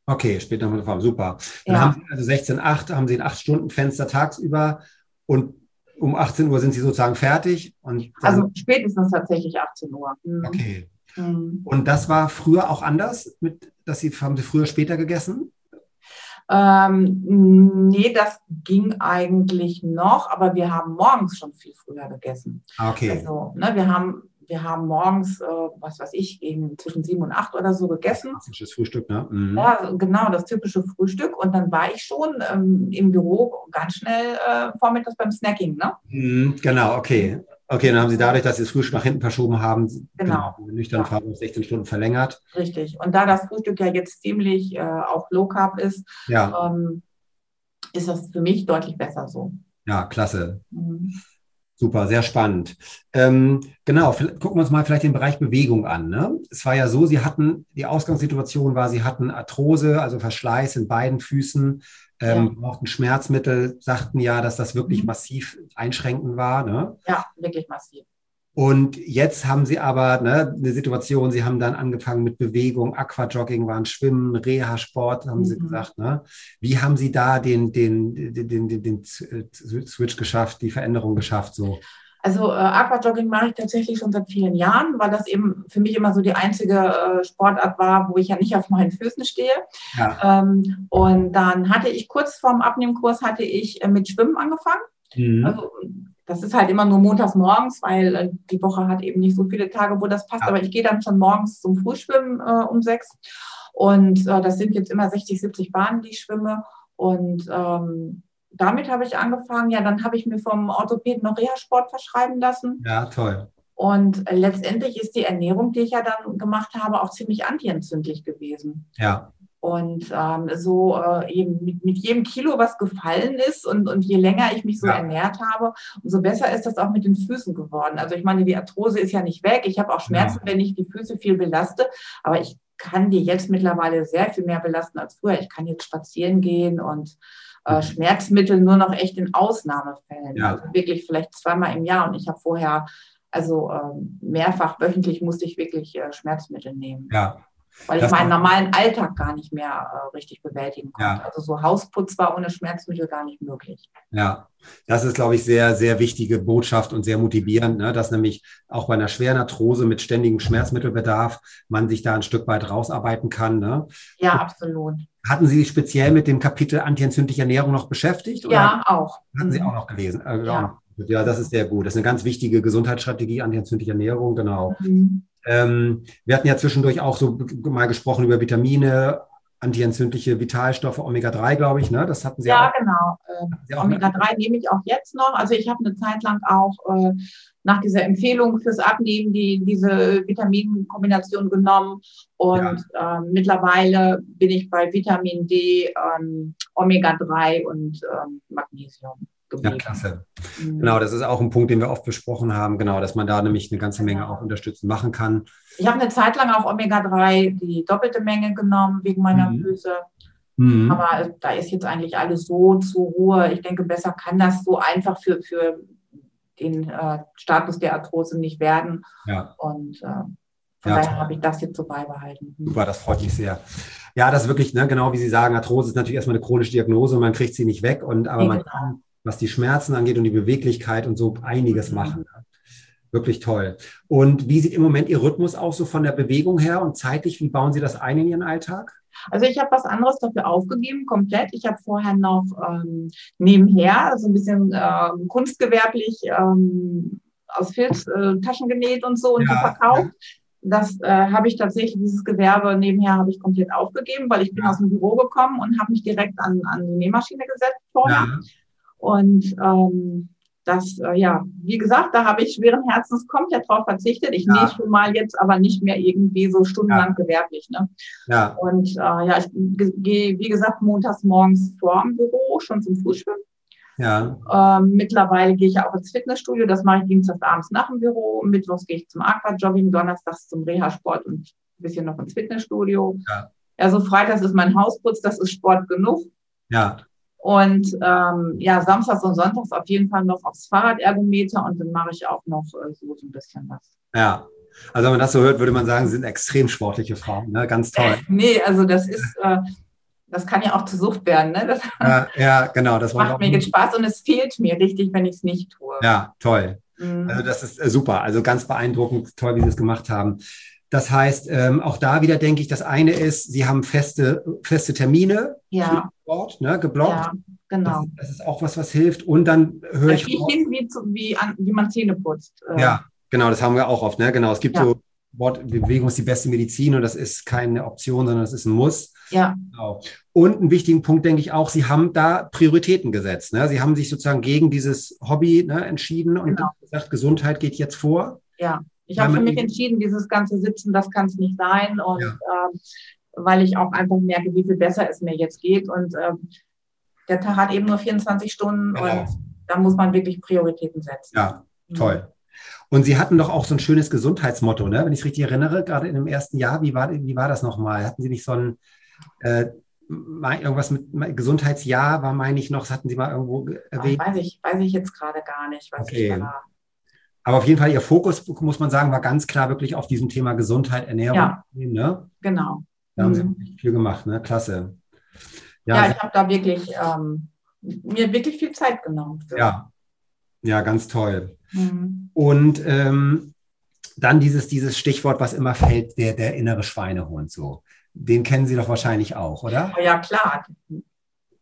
Okay, später mit der Farm, super. Dann ja. haben Sie also 16,8, haben Sie ein 8-Stunden-Fenster tagsüber und um 18 Uhr sind Sie sozusagen fertig. Und also spätestens tatsächlich 18 Uhr. Mhm. Okay. Mhm. Und das war früher auch anders, mit, dass Sie, haben Sie früher später gegessen? Ähm, nee, das ging eigentlich noch, aber wir haben morgens schon viel früher gegessen. Ah, okay. Also, ne, wir haben wir haben morgens, äh, was weiß ich, eben zwischen sieben und acht oder so gegessen. Typisches Frühstück, ne? Mhm. Ja, genau, das typische Frühstück. Und dann war ich schon ähm, im Büro ganz schnell äh, vormittags beim Snacking, ne? Mhm, genau, okay. Okay, dann haben Sie dadurch, dass Sie das Frühstück nach hinten verschoben haben, genau. genau nüchtern ja. Fahren 16 Stunden verlängert. Richtig. Und da das Frühstück ja jetzt ziemlich äh, auch Low Carb ist, ja. ähm, ist das für mich deutlich besser so. Ja, klasse. Mhm. Super, sehr spannend. Ähm, genau, gucken wir uns mal vielleicht den Bereich Bewegung an. Ne? Es war ja so, Sie hatten, die Ausgangssituation war, Sie hatten Arthrose, also Verschleiß in beiden Füßen, ähm, ja. brauchten Schmerzmittel, sagten ja, dass das wirklich mhm. massiv einschränkend war. Ne? Ja, wirklich massiv. Und jetzt haben sie aber ne, eine Situation, sie haben dann angefangen mit Bewegung, Aquajogging waren Schwimmen, Reha-Sport, haben mhm. sie gesagt. Ne? Wie haben sie da den, den, den, den, den, den Switch geschafft, die Veränderung geschafft? So? Also äh, Aquajogging mache ich tatsächlich schon seit vielen Jahren, weil das eben für mich immer so die einzige äh, Sportart war, wo ich ja nicht auf meinen Füßen stehe. Ja. Ähm, und dann hatte ich kurz vorm Abnehmkurs hatte ich äh, mit Schwimmen angefangen. Mhm. Also das ist halt immer nur montags morgens, weil äh, die Woche hat eben nicht so viele Tage, wo das passt. Aber ich gehe dann schon morgens zum Frühschwimmen äh, um sechs. Und äh, das sind jetzt immer 60, 70 Bahnen, die ich schwimme. Und ähm, damit habe ich angefangen. Ja, dann habe ich mir vom Orthopäden noch Reha-Sport verschreiben lassen. Ja, toll. Und äh, letztendlich ist die Ernährung, die ich ja dann gemacht habe, auch ziemlich antientzündlich gewesen. Ja. Und ähm, so äh, eben mit, mit, jedem Kilo, was gefallen ist und, und je länger ich mich so ja. ernährt habe, umso besser ist das auch mit den Füßen geworden. Also ich meine, die Arthrose ist ja nicht weg. Ich habe auch Schmerzen, ja. wenn ich die Füße viel belaste, aber ich kann die jetzt mittlerweile sehr viel mehr belasten als früher. Ich kann jetzt spazieren gehen und äh, mhm. Schmerzmittel nur noch echt in Ausnahmefällen. Ja. Also wirklich vielleicht zweimal im Jahr. Und ich habe vorher, also ähm, mehrfach wöchentlich musste ich wirklich äh, Schmerzmittel nehmen. Ja. Weil ich meinen normalen Alltag gar nicht mehr äh, richtig bewältigen konnte. Ja. Also so Hausputz war ohne Schmerzmittel gar nicht möglich. Ja, das ist, glaube ich, sehr, sehr wichtige Botschaft und sehr motivierend, ne? dass nämlich auch bei einer schweren Arthrose mit ständigem Schmerzmittelbedarf man sich da ein Stück weit rausarbeiten kann. Ne? Ja, absolut. Hatten Sie sich speziell mit dem Kapitel antientzündliche Ernährung noch beschäftigt? Ja, auch. Hatten Sie mhm. auch noch gelesen? Äh, ja. ja, das ist sehr gut. Das ist eine ganz wichtige Gesundheitsstrategie, antientzündliche Ernährung, genau. Mhm. Ähm, wir hatten ja zwischendurch auch so mal gesprochen über Vitamine, antientzündliche Vitalstoffe, Omega-3, glaube ich, ne? Das hatten Sie ja, auch. Genau. Äh, Omega-3 nehme ich auch jetzt noch. Also ich habe eine Zeit lang auch äh, nach dieser Empfehlung fürs Abnehmen die, diese Vitaminkombination genommen. Und ja. ähm, mittlerweile bin ich bei Vitamin D, ähm, Omega-3 und ähm, Magnesium geblieben. Ja, klasse. Mhm. Genau, das ist auch ein Punkt, den wir oft besprochen haben, genau, dass man da nämlich eine ganze Menge auch unterstützend machen kann. Ich habe eine Zeit lang auch Omega-3 die doppelte Menge genommen wegen meiner mhm. Füße. Mhm. Aber da ist jetzt eigentlich alles so zur Ruhe. Ich denke, besser kann das so einfach für, für den äh, Status der Arthrose nicht werden. Ja. Und äh, von ja, daher habe ich das jetzt so beibehalten. Mhm. Super, das freut mich sehr. Ja, das ist wirklich, ne, genau wie Sie sagen, Arthrose ist natürlich erstmal eine chronische Diagnose und man kriegt sie nicht weg. Und, aber nee, man genau. kann was die Schmerzen angeht und die Beweglichkeit und so einiges mhm. machen. Wirklich toll. Und wie sieht im Moment Ihr Rhythmus aus, so von der Bewegung her und zeitlich? Wie bauen Sie das ein in Ihren Alltag? Also ich habe was anderes dafür aufgegeben, komplett. Ich habe vorher noch ähm, nebenher, also ein bisschen ähm, kunstgewerblich ähm, aus Filz äh, Taschen genäht und so und ja. verkauft. Das äh, habe ich tatsächlich, dieses Gewerbe nebenher habe ich komplett aufgegeben, weil ich bin ja. aus dem Büro gekommen und habe mich direkt an, an die Nähmaschine gesetzt vorher. Ja. Und ähm, das, äh, ja, wie gesagt, da habe ich schweren Herzens komplett drauf verzichtet. Ich ja. nähe schon mal jetzt, aber nicht mehr irgendwie so stundenlang ja. gewerblich. Ne? Ja. Und äh, ja, ich gehe, wie gesagt, montags morgens vor dem Büro, schon zum Frühschwimmen. Ja. Ähm, mittlerweile gehe ich auch ins Fitnessstudio, das mache ich dienstags abends nach dem Büro. Mittwochs gehe ich zum Aquajogging, donnerstags zum Reha-Sport und ein bisschen noch ins Fitnessstudio. Ja. Also freitags ist mein Hausputz, das ist Sport genug. Ja. Und ähm, ja, samstags und sonntags auf jeden Fall noch aufs Fahrradergometer und dann mache ich auch noch äh, so, so ein bisschen was. Ja, also wenn man das so hört, würde man sagen, sind extrem sportliche Frauen, ne? ganz toll. nee, also das ist, äh, das kann ja auch zur Sucht werden. Ne? Das ja, ja, genau. Das macht mir jetzt Spaß und es fehlt mir richtig, wenn ich es nicht tue. Ja, toll. Mhm. Also das ist äh, super, also ganz beeindruckend, toll, wie Sie es gemacht haben. Das heißt, ähm, auch da wieder denke ich, das eine ist, Sie haben feste, feste Termine ja. Sport, ne, geblockt. Ja, genau. Das, das, ist auch was, was hilft. Und dann höre ich. Ich hin, wie, zu, wie, an, wie man Zähne putzt. Äh. Ja, genau, das haben wir auch oft. Ne? Genau, es gibt ja. so Wort, Bewegung ist die beste Medizin und das ist keine Option, sondern das ist ein Muss. Ja. Genau. Und einen wichtigen Punkt denke ich auch, Sie haben da Prioritäten gesetzt. Ne? Sie haben sich sozusagen gegen dieses Hobby ne, entschieden und genau. gesagt, Gesundheit geht jetzt vor. Ja. Ich habe für mich entschieden, dieses ganze Sitzen, das kann es nicht sein. Und ja. äh, weil ich auch einfach merke, wie viel besser es mir jetzt geht. Und äh, der Tag hat eben nur 24 Stunden genau. und da muss man wirklich Prioritäten setzen. Ja, toll. Und Sie hatten doch auch so ein schönes Gesundheitsmotto, ne? wenn ich es richtig erinnere, gerade in dem ersten Jahr. Wie war, wie war das nochmal? Hatten Sie nicht so ein, äh, irgendwas mit Gesundheitsjahr war, meine ich noch, das hatten Sie mal irgendwo erwähnt? Weiß ich, weiß ich jetzt gerade gar nicht, was okay. ich da aber auf jeden Fall, Ihr Fokus, muss man sagen, war ganz klar wirklich auf diesem Thema Gesundheit, Ernährung. Ja, ne? genau. Da haben Sie mhm. viel gemacht, ne? Klasse. Ja, ja ich habe da wirklich ähm, mir wirklich viel Zeit genommen. Für. Ja, ja, ganz toll. Mhm. Und ähm, dann dieses, dieses Stichwort, was immer fällt, der, der innere Schweinehund so. Den kennen Sie doch wahrscheinlich auch, oder? Ja, klar.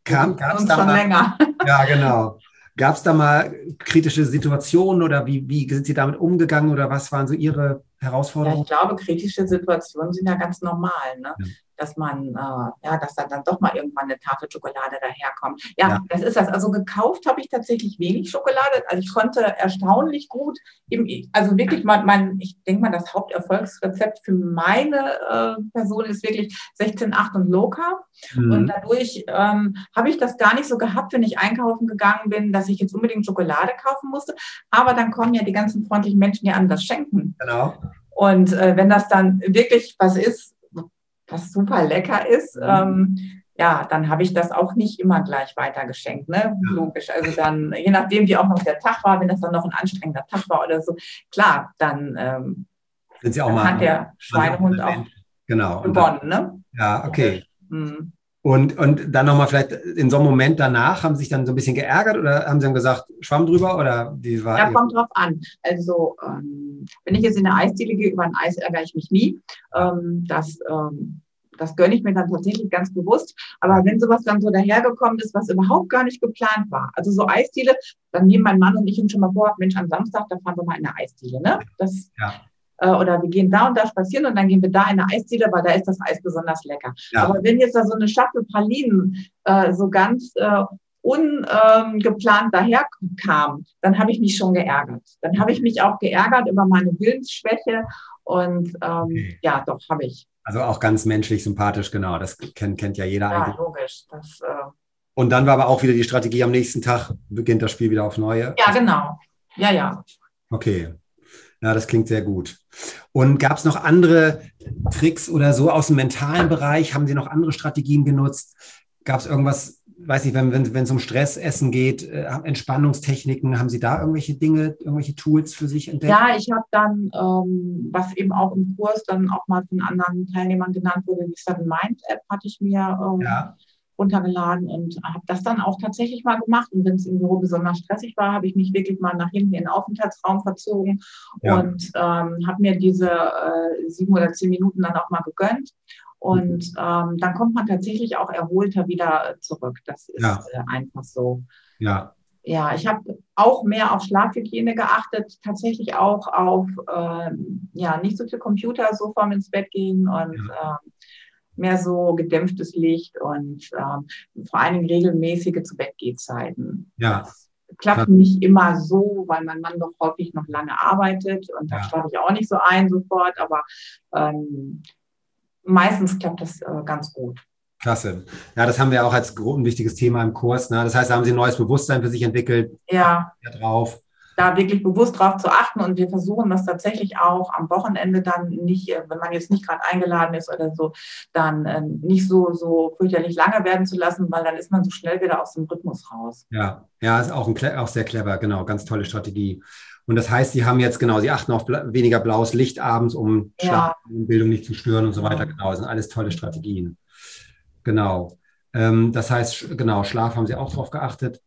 Kam, gab's da schon mal, länger. Ja, genau. Gab es da mal kritische Situationen oder wie, wie sind Sie damit umgegangen oder was waren so Ihre Herausforderungen? Ja, ich glaube, kritische Situationen sind ja ganz normal. Ne? Ja dass man, äh, ja, dass dann, dann doch mal irgendwann eine Tafel Schokolade daherkommt. Ja, ja. das ist das. Also gekauft habe ich tatsächlich wenig Schokolade. Also ich konnte erstaunlich gut, eben, also wirklich mein, mein ich denke mal, das Haupterfolgsrezept für meine äh, Person ist wirklich 16, 8 und Low Carb. Mhm. Und dadurch ähm, habe ich das gar nicht so gehabt, wenn ich einkaufen gegangen bin, dass ich jetzt unbedingt Schokolade kaufen musste. Aber dann kommen ja die ganzen freundlichen Menschen, die einem das schenken. Genau. Und äh, wenn das dann wirklich was ist, was super lecker ist, mhm. ähm, ja, dann habe ich das auch nicht immer gleich weitergeschenkt, ne? Logisch. Also dann, je nachdem, wie auch noch der Tag war, wenn das dann noch ein anstrengender Tag war oder so, klar, dann, ähm, mal, hat der Schweinehund auch genau, gewonnen, dann, ne? Ja, okay. Mhm. Und, und dann nochmal vielleicht in so einem Moment danach, haben Sie sich dann so ein bisschen geärgert oder haben Sie dann gesagt, Schwamm drüber oder wie war Ja, kommt drauf an. Also, ähm, wenn ich jetzt in eine Eisdiele gehe, über ein Eis ärgere ich mich nie. Ähm, das, ähm, das gönne ich mir dann tatsächlich ganz bewusst. Aber wenn sowas dann so dahergekommen ist, was überhaupt gar nicht geplant war, also so Eisdiele, dann nehmen mein Mann und ich uns schon mal vor, Mensch, am Samstag, da fahren wir mal in eine Eisdiele. Ne? Das, ja äh, oder wir gehen da und da spazieren und dann gehen wir da in eine Eisdiele, weil da ist das Eis besonders lecker. Ja. Aber wenn jetzt da so eine Schachtel Pralinen äh, so ganz äh, ungeplant ähm, daherkam, dann habe ich mich schon geärgert. Dann habe ich mich auch geärgert über meine Willensschwäche und ähm, okay. ja, doch, habe ich. Also auch ganz menschlich sympathisch, genau. Das kennt, kennt ja jeder ja, eigentlich. Ja, logisch. Das, äh, und dann war aber auch wieder die Strategie, am nächsten Tag beginnt das Spiel wieder auf neue. Ja, genau. Ja, ja. Okay. Ja, das klingt sehr gut. Und gab es noch andere Tricks oder so aus dem mentalen Bereich? Haben Sie noch andere Strategien genutzt? Gab es irgendwas, weiß ich, wenn es wenn, um Stressessen geht, äh, Entspannungstechniken, haben Sie da irgendwelche Dinge, irgendwelche Tools für sich entdeckt? Ja, ich habe dann, ähm, was eben auch im Kurs dann auch mal von anderen Teilnehmern genannt wurde, die Seven Mind App hatte ich mir ähm, ja runtergeladen und habe das dann auch tatsächlich mal gemacht. Und wenn es im Büro besonders stressig war, habe ich mich wirklich mal nach hinten in den Aufenthaltsraum verzogen ja. und ähm, habe mir diese äh, sieben oder zehn Minuten dann auch mal gegönnt. Und mhm. ähm, dann kommt man tatsächlich auch erholter wieder zurück. Das ist ja. äh, einfach so. Ja. Ja, ich habe auch mehr auf Schlafhygiene geachtet, tatsächlich auch auf ähm, ja nicht so viel Computer so vorm ins Bett gehen und ja. ähm, mehr so gedämpftes Licht und ähm, vor allen Dingen regelmäßige zu Bett Zeiten. Ja. Das klappt nicht immer so, weil mein Mann doch häufig noch lange arbeitet und da ja. schlafe ich auch nicht so ein sofort, aber ähm, meistens klappt das äh, ganz gut. Klasse. Ja, das haben wir auch als ein wichtiges Thema im Kurs. Ne? Das heißt, da haben Sie ein neues Bewusstsein für sich entwickelt. Ja. Drauf da wirklich bewusst drauf zu achten. Und wir versuchen das tatsächlich auch am Wochenende dann nicht, äh, wenn man jetzt nicht gerade eingeladen ist oder so, dann äh, nicht so, so fürchterlich lange werden zu lassen, weil dann ist man so schnell wieder aus dem Rhythmus raus. Ja, ja, ist auch, ein, auch sehr clever, genau, ganz tolle Strategie. Und das heißt, Sie haben jetzt genau, Sie achten auf weniger blaues Licht abends, um ja. Schlafbildung nicht zu stören und so weiter. Genau, das sind alles tolle Strategien. Genau. Ähm, das heißt, genau, Schlaf haben Sie auch drauf geachtet.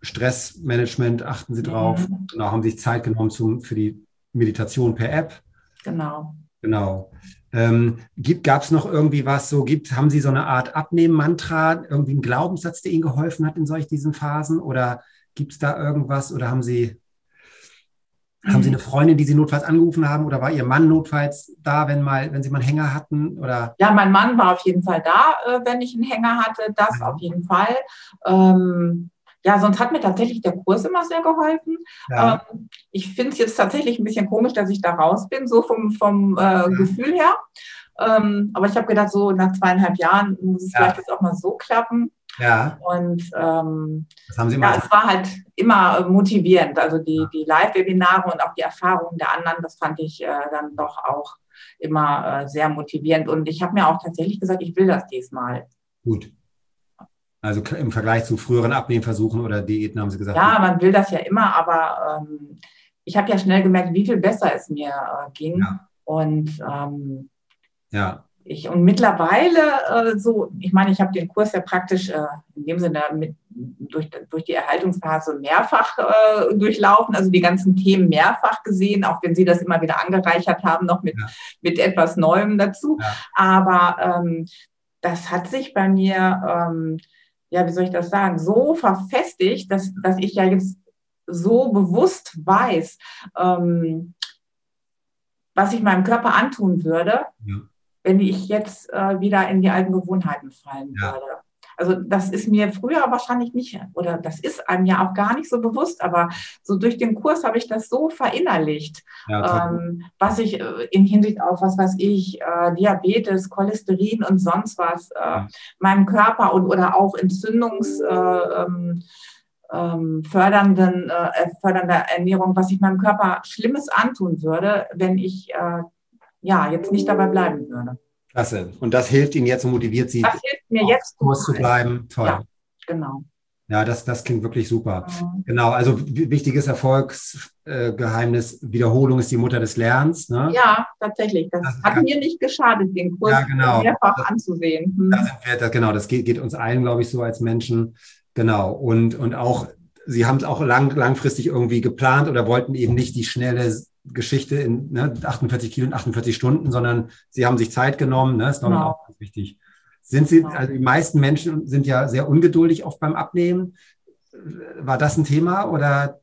Stressmanagement achten Sie drauf. Mhm. Genau, haben sich Zeit genommen zum, für die Meditation per App. Genau. Genau. Ähm, Gab es noch irgendwie was so, gibt, haben Sie so eine Art Abnehmen-Mantra, irgendwie einen Glaubenssatz, der Ihnen geholfen hat in solch diesen Phasen? Oder gibt es da irgendwas? Oder haben Sie, mhm. haben Sie eine Freundin, die Sie notfalls angerufen haben? Oder war Ihr Mann notfalls da, wenn, mal, wenn Sie mal einen Hänger hatten? Oder? Ja, mein Mann war auf jeden Fall da, äh, wenn ich einen Hänger hatte. Das ja. auf jeden Fall. Ähm, ja, sonst hat mir tatsächlich der Kurs immer sehr geholfen. Ja. Ähm, ich finde es jetzt tatsächlich ein bisschen komisch, dass ich da raus bin, so vom, vom äh, Gefühl her. Ähm, aber ich habe gedacht, so nach zweieinhalb Jahren muss es ja. vielleicht jetzt auch mal so klappen. Ja. Und ähm, das haben Sie ja, es war halt immer motivierend. Also die, die Live-Webinare und auch die Erfahrungen der anderen, das fand ich äh, dann doch auch immer äh, sehr motivierend. Und ich habe mir auch tatsächlich gesagt, ich will das diesmal. Gut. Also im Vergleich zu früheren Abnehmversuchen oder Diäten haben Sie gesagt? Ja, man will das ja immer, aber ähm, ich habe ja schnell gemerkt, wie viel besser es mir äh, ging. Ja. Und ähm, ja. Ich, und mittlerweile äh, so, ich meine, ich habe den Kurs ja praktisch äh, in dem Sinne mit, durch, durch die Erhaltungsphase mehrfach äh, durchlaufen, also die ganzen Themen mehrfach gesehen, auch wenn Sie das immer wieder angereichert haben, noch mit, ja. mit etwas Neuem dazu. Ja. Aber ähm, das hat sich bei mir ähm, ja, wie soll ich das sagen, so verfestigt, dass, dass ich ja jetzt so bewusst weiß, ähm, was ich meinem Körper antun würde, ja. wenn ich jetzt äh, wieder in die alten Gewohnheiten fallen ja. würde. Also das ist mir früher wahrscheinlich nicht, oder das ist einem ja auch gar nicht so bewusst, aber so durch den Kurs habe ich das so verinnerlicht, ja, ähm, was ich äh, in Hinsicht auf, was weiß ich, äh, Diabetes, Cholesterin und sonst was, äh, ja. meinem Körper und oder auch Entzündungs... Äh, ähm, ähm, fördernden, äh, fördernder Ernährung, was ich meinem Körper Schlimmes antun würde, wenn ich äh, ja jetzt nicht dabei bleiben würde. Klasse. Und das hilft Ihnen jetzt und motiviert Sie, das hilft mir jetzt Kurs zu bleiben. Toll. Ja, genau. Ja, das, das klingt wirklich super. Mhm. Genau, also wichtiges Erfolgsgeheimnis, Wiederholung ist die Mutter des Lernens. Ne? Ja, tatsächlich. Das, das hat mir nicht geschadet, den Kurs ja, genau. mehrfach das, anzusehen. Hm. Da wir, das, genau, das geht, geht, uns allen, glaube ich, so als Menschen. Genau. Und, und auch, Sie haben es auch lang, langfristig irgendwie geplant oder wollten eben nicht die schnelle Geschichte in ne, 48 Kilo und 48 Stunden, sondern sie haben sich Zeit genommen. Ne, ist genau. auch ganz wichtig. Sind sie, also die meisten Menschen sind ja sehr ungeduldig oft beim Abnehmen. War das ein Thema oder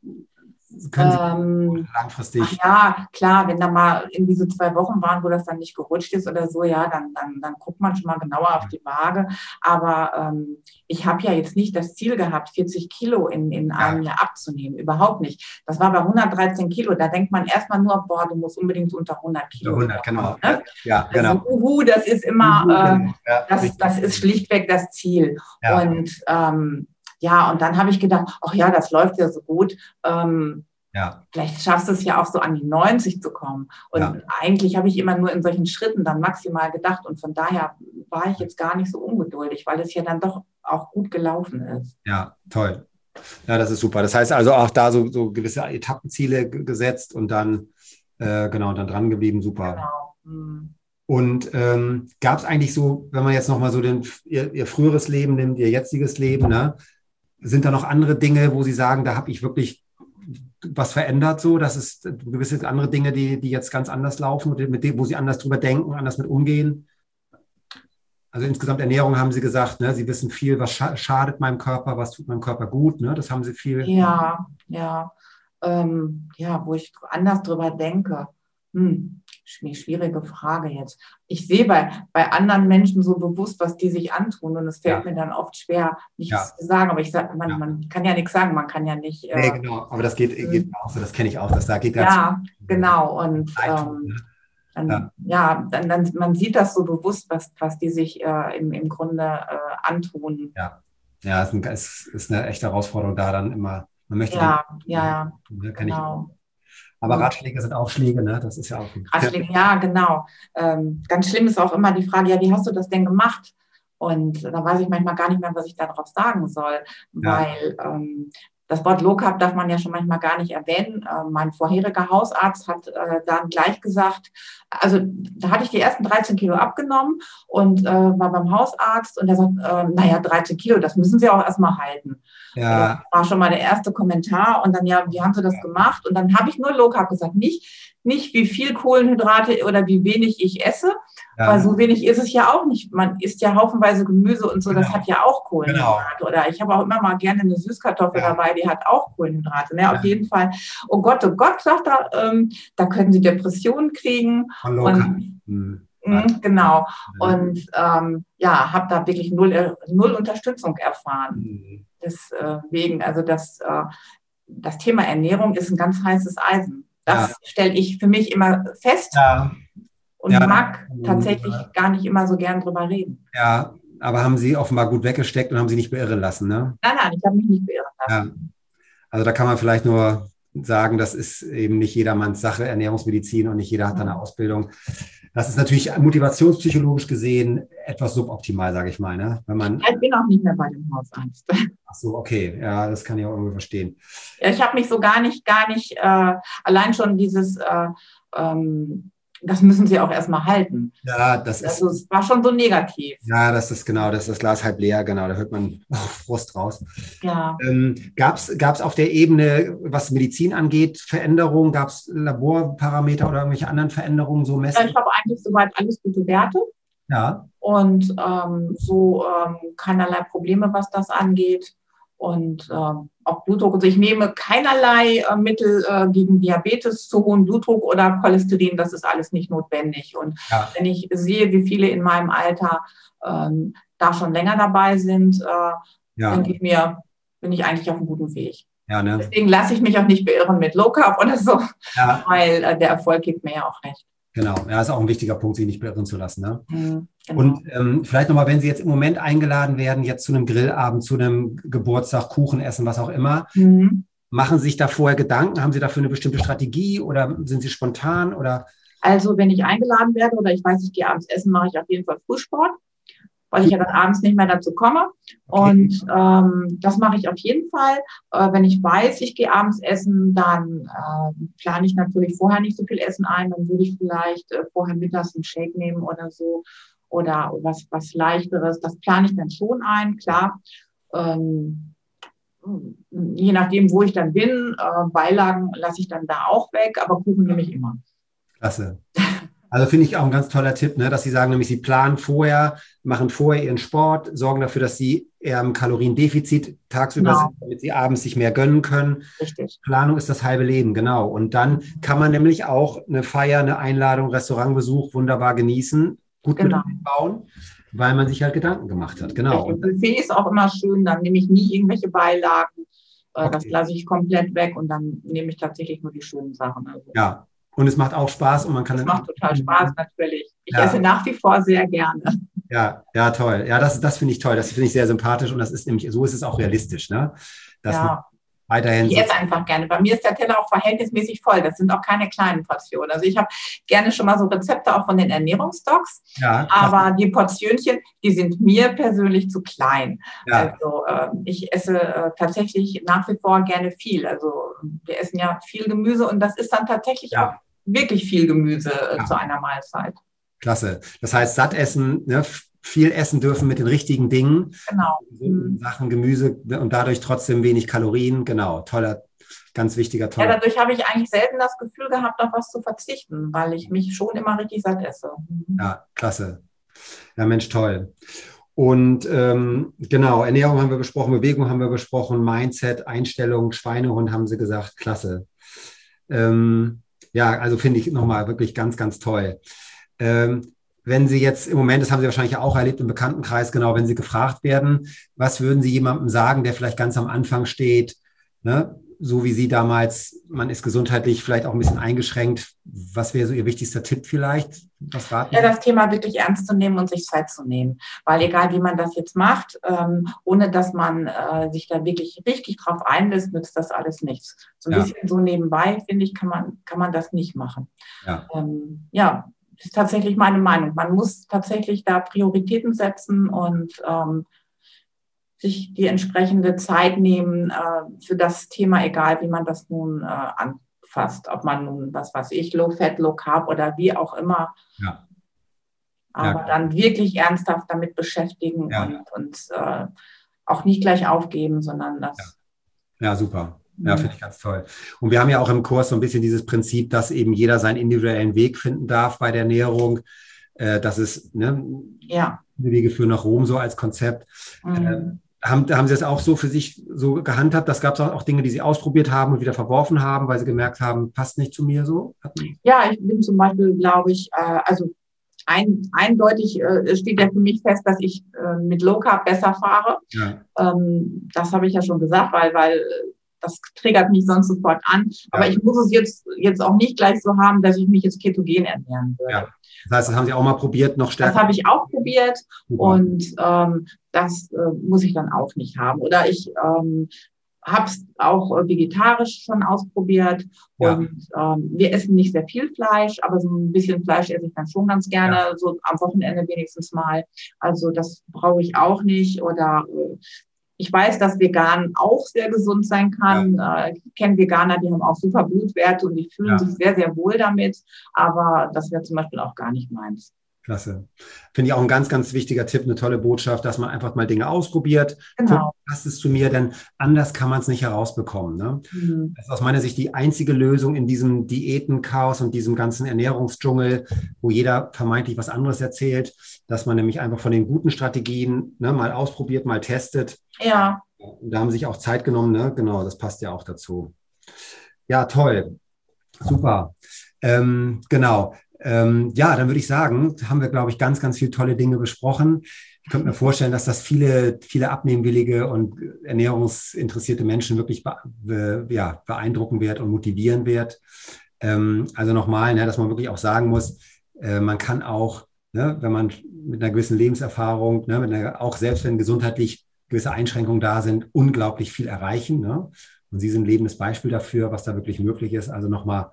können Sie ähm, langfristig. ja, klar, wenn da mal irgendwie so zwei Wochen waren, wo das dann nicht gerutscht ist oder so, ja, dann, dann, dann guckt man schon mal genauer auf die Waage. Aber ähm, ich habe ja jetzt nicht das Ziel gehabt, 40 Kilo in, in einem Jahr abzunehmen. Überhaupt nicht. Das war bei 113 Kilo. Da denkt man erstmal nur, boah, du musst unbedingt unter 100 Kilo. 100, genau. Ne? Ja, genau. Also, uhu, das ist immer, äh, genau. ja, das, das ist schlichtweg das Ziel. Ja. Und ähm, ja, und dann habe ich gedacht, ach ja, das läuft ja so gut. Ähm, ja. Vielleicht schaffst du es ja auch so an die 90 zu kommen. Und ja. eigentlich habe ich immer nur in solchen Schritten dann maximal gedacht. Und von daher war ich jetzt gar nicht so ungeduldig, weil es ja dann doch auch gut gelaufen ist. Ja, toll. Ja, das ist super. Das heißt also auch da so, so gewisse Etappenziele gesetzt und dann, äh, genau, dann dran geblieben. Super. Genau. Mhm. Und ähm, gab es eigentlich so, wenn man jetzt nochmal so den, ihr, ihr, früheres Leben nimmt, ihr jetziges Leben, ne? Sind da noch andere Dinge, wo Sie sagen, da habe ich wirklich was verändert, so, dass es gewisse andere Dinge, die, die jetzt ganz anders laufen, mit dem, wo Sie anders drüber denken, anders mit umgehen? Also insgesamt Ernährung haben Sie gesagt, ne? Sie wissen viel, was schadet meinem Körper, was tut meinem Körper gut, ne? Das haben Sie viel. Ja, ja. Ähm, ja, wo ich anders drüber denke. Hm, schwierige Frage jetzt. Ich sehe bei, bei anderen Menschen so bewusst, was die sich antun und es fällt ja. mir dann oft schwer, nichts ja. zu sagen. Aber ich sage, man, ja. man kann ja nichts sagen, man kann ja nicht. Äh, nee, genau, aber das geht, geht auch so, das kenne ich auch, das da geht ganz Ja, genau. Und ähm, ne? dann, ja, dann, dann, man sieht das so bewusst, was, was die sich äh, im, im Grunde äh, antun. Ja, ja, es ist, ein, es ist eine echte Herausforderung da dann immer. Man möchte ja, den, ja, ne, genau. Ich, aber Ratschläge sind auch Schläge, ne? Das ist ja auch. Ratschläge, ja, genau. Ähm, ganz schlimm ist auch immer die Frage, ja, wie hast du das denn gemacht? Und da weiß ich manchmal gar nicht mehr, was ich darauf sagen soll, weil ähm, das Wort Low Carb darf man ja schon manchmal gar nicht erwähnen. Äh, mein vorheriger Hausarzt hat äh, dann gleich gesagt, also da hatte ich die ersten 13 Kilo abgenommen und äh, war beim Hausarzt und der sagt, äh, naja, 13 Kilo, das müssen Sie auch erstmal halten. Ja. Das war schon mal der erste Kommentar und dann, ja, wie haben Sie das gemacht? Und dann habe ich nur Low Carb gesagt, nicht, nicht wie viel Kohlenhydrate oder wie wenig ich esse, ja. Weil so wenig ist es ja auch nicht. Man isst ja haufenweise Gemüse und so, genau. das hat ja auch Kohlenhydrate. Genau. Oder ich habe auch immer mal gerne eine Süßkartoffel ja. dabei, die hat auch Kohlenhydrate. Ne? Ja. Auf jeden Fall. Oh Gott, oh Gott, sagt er, ähm, da können Sie Depressionen kriegen. Hallo, und, hm. Mhm, genau. Und ähm, ja, habe da wirklich null, äh, null Unterstützung erfahren. Mhm. Deswegen, also das, äh, das Thema Ernährung ist ein ganz heißes Eisen. Das stelle ich für mich immer fest. Ja und ja, mag tatsächlich ja. gar nicht immer so gern drüber reden. Ja, aber haben Sie offenbar gut weggesteckt und haben Sie nicht beirren lassen, ne? Nein, nein, ich habe mich nicht beirren lassen. Ja. Also da kann man vielleicht nur sagen, das ist eben nicht jedermanns Sache, Ernährungsmedizin und nicht jeder hat eine Ausbildung. Das ist natürlich motivationspsychologisch gesehen etwas suboptimal, sage ich mal. Ne? Wenn man ich bin auch nicht mehr bei dem Hausarzt. Ach so, okay. Ja, das kann ich auch irgendwie verstehen. Ja, ich habe mich so gar nicht, gar nicht, äh, allein schon dieses äh, ähm, das müssen sie auch erstmal halten. Ja, das ist. Also es war schon so negativ. Ja, das ist genau, das ist das Glas halb leer, genau, da hört man Frust raus. Ja. Ähm, Gab es auf der Ebene, was Medizin angeht, Veränderungen? Gab es Laborparameter oder irgendwelche anderen Veränderungen so messen? Ich habe eigentlich soweit alles gute Werte. Ja. Und ähm, so ähm, keinerlei Probleme, was das angeht und äh, auch Blutdruck. Also ich nehme keinerlei äh, Mittel äh, gegen Diabetes zu hohen Blutdruck oder Cholesterin. Das ist alles nicht notwendig. Und ja. wenn ich sehe, wie viele in meinem Alter ähm, da schon länger dabei sind, äh, ja. denke ich mir, bin ich eigentlich auf einem guten Weg. Ja, ne? Deswegen lasse ich mich auch nicht beirren mit Low Carb oder so, weil äh, der Erfolg gibt mir ja auch recht. Genau, ja, ist auch ein wichtiger Punkt, sich nicht beirren zu lassen. Ne? Mhm, genau. Und ähm, vielleicht nochmal, wenn Sie jetzt im Moment eingeladen werden, jetzt zu einem Grillabend, zu einem Geburtstag, Kuchen essen, was auch immer, mhm. machen Sie sich da vorher Gedanken? Haben Sie dafür eine bestimmte Strategie oder sind Sie spontan oder? Also, wenn ich eingeladen werde oder ich weiß, ich gehe abends essen, mache ich auf jeden Fall Frühsport weil ich ja dann abends nicht mehr dazu komme. Okay. Und ähm, das mache ich auf jeden Fall. Äh, wenn ich weiß, ich gehe abends essen, dann äh, plane ich natürlich vorher nicht so viel Essen ein. Dann würde ich vielleicht äh, vorher mittags einen Shake nehmen oder so oder was, was leichteres. Das plane ich dann schon ein, klar. Ähm, je nachdem, wo ich dann bin, äh, Beilagen lasse ich dann da auch weg, aber Kuchen nehme ich immer. Klasse. Also finde ich auch ein ganz toller Tipp, ne, dass Sie sagen, nämlich Sie planen vorher, machen vorher Ihren Sport, sorgen dafür, dass Sie eher im Kaloriendefizit tagsüber genau. sind, damit Sie abends sich mehr gönnen können. Richtig. Planung ist das halbe Leben, genau. Und dann kann man nämlich auch eine Feier, eine Einladung, Restaurantbesuch wunderbar genießen, gut genau. mit einbauen, weil man sich halt Gedanken gemacht hat. Genau. Und Buffet ist auch immer schön, dann nehme ich nie irgendwelche Beilagen. Äh, okay. Das lasse ich komplett weg und dann nehme ich tatsächlich nur die schönen Sachen. Also. Ja, und es macht auch Spaß und man kann. Es macht total Spaß, natürlich. Ich ja. esse nach wie vor sehr gerne. Ja, ja, toll. Ja, das, das finde ich toll. Das finde ich sehr sympathisch und das ist nämlich, so ist es auch realistisch, ne? Dass ja. Weiterhin. Ich esse einfach gerne. Bei mir ist der Teller auch verhältnismäßig voll. Das sind auch keine kleinen Portionen. Also ich habe gerne schon mal so Rezepte auch von den Ernährungsdocs. Ja, aber die Portionchen, die sind mir persönlich zu klein. Ja. Also äh, ich esse äh, tatsächlich nach wie vor gerne viel. Also wir essen ja viel Gemüse und das ist dann tatsächlich ja. auch wirklich viel Gemüse äh, zu einer Mahlzeit. Klasse. Das heißt, satt essen, ne, viel essen dürfen mit den richtigen Dingen. Genau. Mhm. Sachen, Gemüse und dadurch trotzdem wenig Kalorien. Genau, toller, ganz wichtiger toller. Ja, dadurch habe ich eigentlich selten das Gefühl gehabt, auf was zu verzichten, weil ich mich schon immer richtig satt esse. Mhm. Ja, klasse. Ja, Mensch, toll. Und ähm, genau, Ernährung haben wir besprochen, Bewegung haben wir besprochen, Mindset, Einstellung, Schweinehund haben sie gesagt, klasse. Ähm, ja, also finde ich nochmal wirklich ganz, ganz toll. Ähm, wenn Sie jetzt im Moment, das haben Sie wahrscheinlich auch erlebt im Bekanntenkreis, genau, wenn Sie gefragt werden, was würden Sie jemandem sagen, der vielleicht ganz am Anfang steht, ne? so wie Sie damals, man ist gesundheitlich vielleicht auch ein bisschen eingeschränkt. Was wäre so Ihr wichtigster Tipp vielleicht? Was raten ja, das Thema wirklich ernst zu nehmen und sich Zeit zu nehmen. Weil egal, wie man das jetzt macht, ähm, ohne dass man äh, sich da wirklich richtig drauf einlässt, nützt das alles nichts. So ein ja. bisschen so nebenbei, finde ich, kann man, kann man das nicht machen. Ja. Ähm, ja, ist tatsächlich meine Meinung. Man muss tatsächlich da Prioritäten setzen und ähm, sich die entsprechende Zeit nehmen äh, für das Thema, egal wie man das nun äh, anfasst, ob man nun, was weiß ich, Low Fat, Low Carb oder wie auch immer. Ja. Aber ja. dann wirklich ernsthaft damit beschäftigen ja. und, und äh, auch nicht gleich aufgeben, sondern das. Ja, super. Ja, mhm. finde ich ganz toll. Und wir haben ja auch im Kurs so ein bisschen dieses Prinzip, dass eben jeder seinen individuellen Weg finden darf bei der Ernährung. Äh, das ist ne, ja. Wege führen nach Rom so als Konzept. Mhm. Äh, haben, haben Sie das auch so für sich so gehandhabt? Das gab es auch, Dinge, die Sie ausprobiert haben und wieder verworfen haben, weil Sie gemerkt haben, passt nicht zu mir so? Ja, ich bin zum Beispiel, glaube ich, äh, also ein, eindeutig äh, steht ja für mich fest, dass ich äh, mit Low Carb besser fahre. Ja. Ähm, das habe ich ja schon gesagt, weil, weil das triggert mich sonst sofort an. Aber ja. ich muss es jetzt, jetzt auch nicht gleich so haben, dass ich mich jetzt ketogen ernähren würde. Ja. Das heißt, das haben Sie auch mal probiert, noch stärker? Das habe ich auch probiert Super. und ähm, das äh, muss ich dann auch nicht haben. Oder ich ähm, habe es auch äh, vegetarisch schon ausprobiert ja. und ähm, wir essen nicht sehr viel Fleisch, aber so ein bisschen Fleisch esse ich dann schon ganz gerne, ja. so am Wochenende wenigstens mal. Also das brauche ich auch nicht oder äh, ich weiß, dass vegan auch sehr gesund sein kann. Ja. Äh, ich kenne Veganer, die haben auch super Blutwerte und die fühlen ja. sich sehr, sehr wohl damit. Aber das wäre zum Beispiel auch gar nicht meins. Klasse. Finde ich auch ein ganz, ganz wichtiger Tipp, eine tolle Botschaft, dass man einfach mal Dinge ausprobiert. Genau. passt es zu mir, denn anders kann man es nicht herausbekommen. Ne? Mhm. Das ist aus meiner Sicht die einzige Lösung in diesem Diätenchaos und diesem ganzen Ernährungsdschungel, wo jeder vermeintlich was anderes erzählt, dass man nämlich einfach von den guten Strategien ne, mal ausprobiert, mal testet. Ja. Und da haben sie sich auch Zeit genommen, ne? Genau, das passt ja auch dazu. Ja, toll. Super. Ähm, genau. Ähm, ja, dann würde ich sagen, haben wir, glaube ich, ganz, ganz viele tolle Dinge besprochen. Ich könnte mir vorstellen, dass das viele, viele abnehmwillige und ernährungsinteressierte Menschen wirklich be, ja, beeindrucken wird und motivieren wird. Ähm, also nochmal, ne, dass man wirklich auch sagen muss, äh, man kann auch, ne, wenn man mit einer gewissen Lebenserfahrung, ne, einer, auch selbst wenn gesundheitlich gewisse Einschränkungen da sind, unglaublich viel erreichen. Ne? Und Sie sind ein lebendes Beispiel dafür, was da wirklich möglich ist. Also nochmal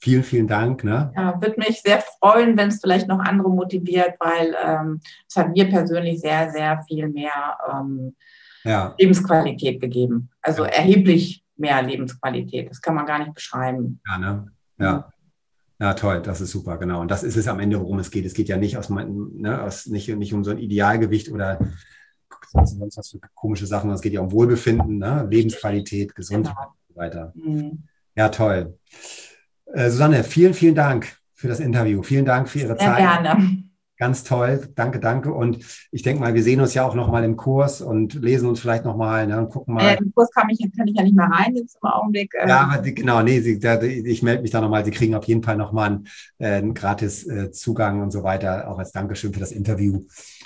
Vielen, vielen Dank. Ne? Ja, würde mich sehr freuen, wenn es vielleicht noch andere motiviert, weil ähm, es hat mir persönlich sehr, sehr viel mehr ähm, ja. Lebensqualität gegeben. Also ja. erheblich mehr Lebensqualität. Das kann man gar nicht beschreiben. Ja, ne? Ja. Ja, toll, das ist super, genau. Und das ist es am Ende, worum es geht. Es geht ja nicht aus, ne, aus nicht, nicht um so ein Idealgewicht oder sonst was für komische Sachen, sondern es geht ja um Wohlbefinden, ne? Lebensqualität, Gesundheit genau. und so weiter. Mhm. Ja, toll. Äh, Susanne, vielen, vielen Dank für das Interview. Vielen Dank für Ihre Sehr Zeit. Gerne. Ganz toll, danke, danke. Und ich denke mal, wir sehen uns ja auch noch mal im Kurs und lesen uns vielleicht noch mal ne, und gucken mal. Äh, Im Kurs kann ich, kann ich ja nicht mehr rein jetzt im Augenblick. Ähm. Ja, aber die, genau, nee, Sie, da, ich melde mich da noch mal. Sie kriegen auf jeden Fall noch mal einen, äh, einen gratis äh, Zugang und so weiter, auch als Dankeschön für das Interview.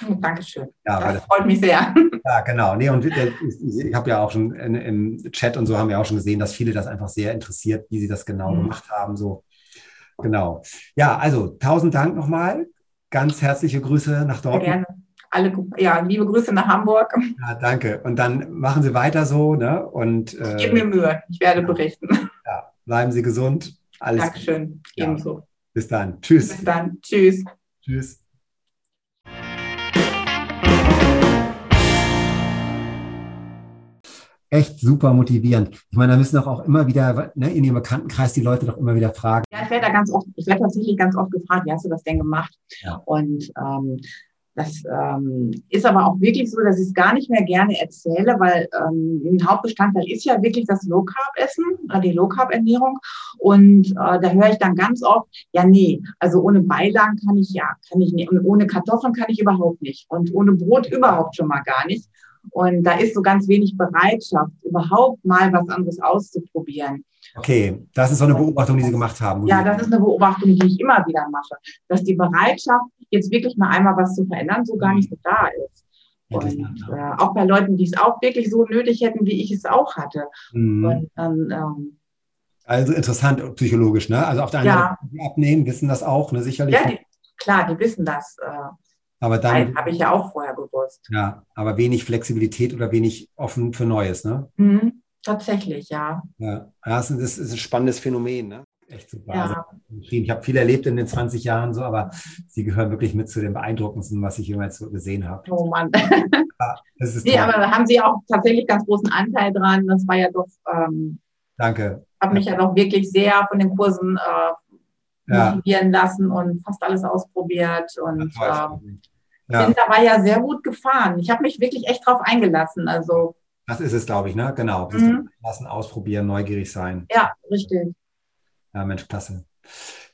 Oh, Dankeschön. Ja, das, das freut mich sehr. Ja, genau. Nee, und äh, ich habe ja auch schon in, im Chat und so haben wir auch schon gesehen, dass viele das einfach sehr interessiert, wie Sie das genau mhm. gemacht haben. So. Genau. Ja, also tausend Dank nochmal ganz herzliche Grüße nach Dortmund. Gerne. Alle, ja, liebe Grüße nach Hamburg. Ja, danke. Und dann machen Sie weiter so. Ne? Und, äh, ich gebe mir Mühe. Ich werde berichten. Ja, bleiben Sie gesund. Alles Dankeschön. Ebenso. Bis dann. Tschüss. Bis dann. Tschüss. Tschüss. Echt super motivierend. Ich meine, da müssen doch auch immer wieder ne, in ihrem Bekanntenkreis die Leute doch immer wieder fragen. Ja, ich werde da ganz oft, ich werde tatsächlich ganz oft gefragt, wie hast du das denn gemacht? Ja. Und ähm, das ähm, ist aber auch wirklich so, dass ich es gar nicht mehr gerne erzähle, weil ähm, ein Hauptbestandteil ist ja wirklich das Low Carb Essen, äh, die Low Carb Ernährung. Und äh, da höre ich dann ganz oft, ja nee, also ohne Beilagen kann ich ja, kann ich nicht. Und ohne Kartoffeln kann ich überhaupt nicht. Und ohne Brot überhaupt schon mal gar nicht. Und da ist so ganz wenig Bereitschaft, überhaupt mal was anderes auszuprobieren. Okay, das ist so eine Beobachtung, die Sie gemacht haben. Ja, das ist eine Beobachtung, die ich immer wieder mache, dass die Bereitschaft, jetzt wirklich mal einmal was zu verändern, so gar nicht so da ist. Und äh, auch bei Leuten, die es auch wirklich so nötig hätten, wie ich es auch hatte. Mhm. Und, ähm, also interessant psychologisch, ne? Also auf der einen ja. Seite abnehmen, wissen das auch, ne? Sicherlich. Ja, die, klar, die wissen das. Äh, aber dann. Habe ich ja auch vorher gewusst. Ja, aber wenig Flexibilität oder wenig offen für Neues, ne? Mhm, tatsächlich, ja. Ja, das ist, ein spannendes Phänomen, ne? echt super. Ja. Also, ich habe viel erlebt in den 20 Jahren so, aber Sie gehören wirklich mit zu den beeindruckendsten, was ich jemals so gesehen habe. Oh Mann. Ja, das ist nee, aber da haben Sie auch tatsächlich ganz großen Anteil dran. Das war ja doch. Ähm, Danke. Habe mich ja doch wirklich sehr von den Kursen äh, motivieren ja. lassen und fast alles ausprobiert und ähm, ja. bin dabei ja sehr gut gefahren. Ich habe mich wirklich echt drauf eingelassen. Also das ist es, glaube ich, ne? Genau. Mhm. Lassen, ausprobieren, neugierig sein. Ja, richtig. Ja, Mensch, klasse.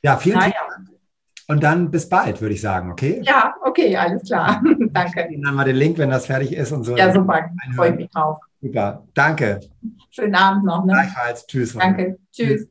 Ja, vielen Dank. Und dann bis bald, würde ich sagen, okay? Ja, okay, alles klar. Danke. Ich dann mal den Link, wenn das fertig ist und so. Ja, super. Freue mich drauf. Super. Danke. Schönen Abend noch. Ne? Gleichfalls. Tschüss. Danke. Tschüss.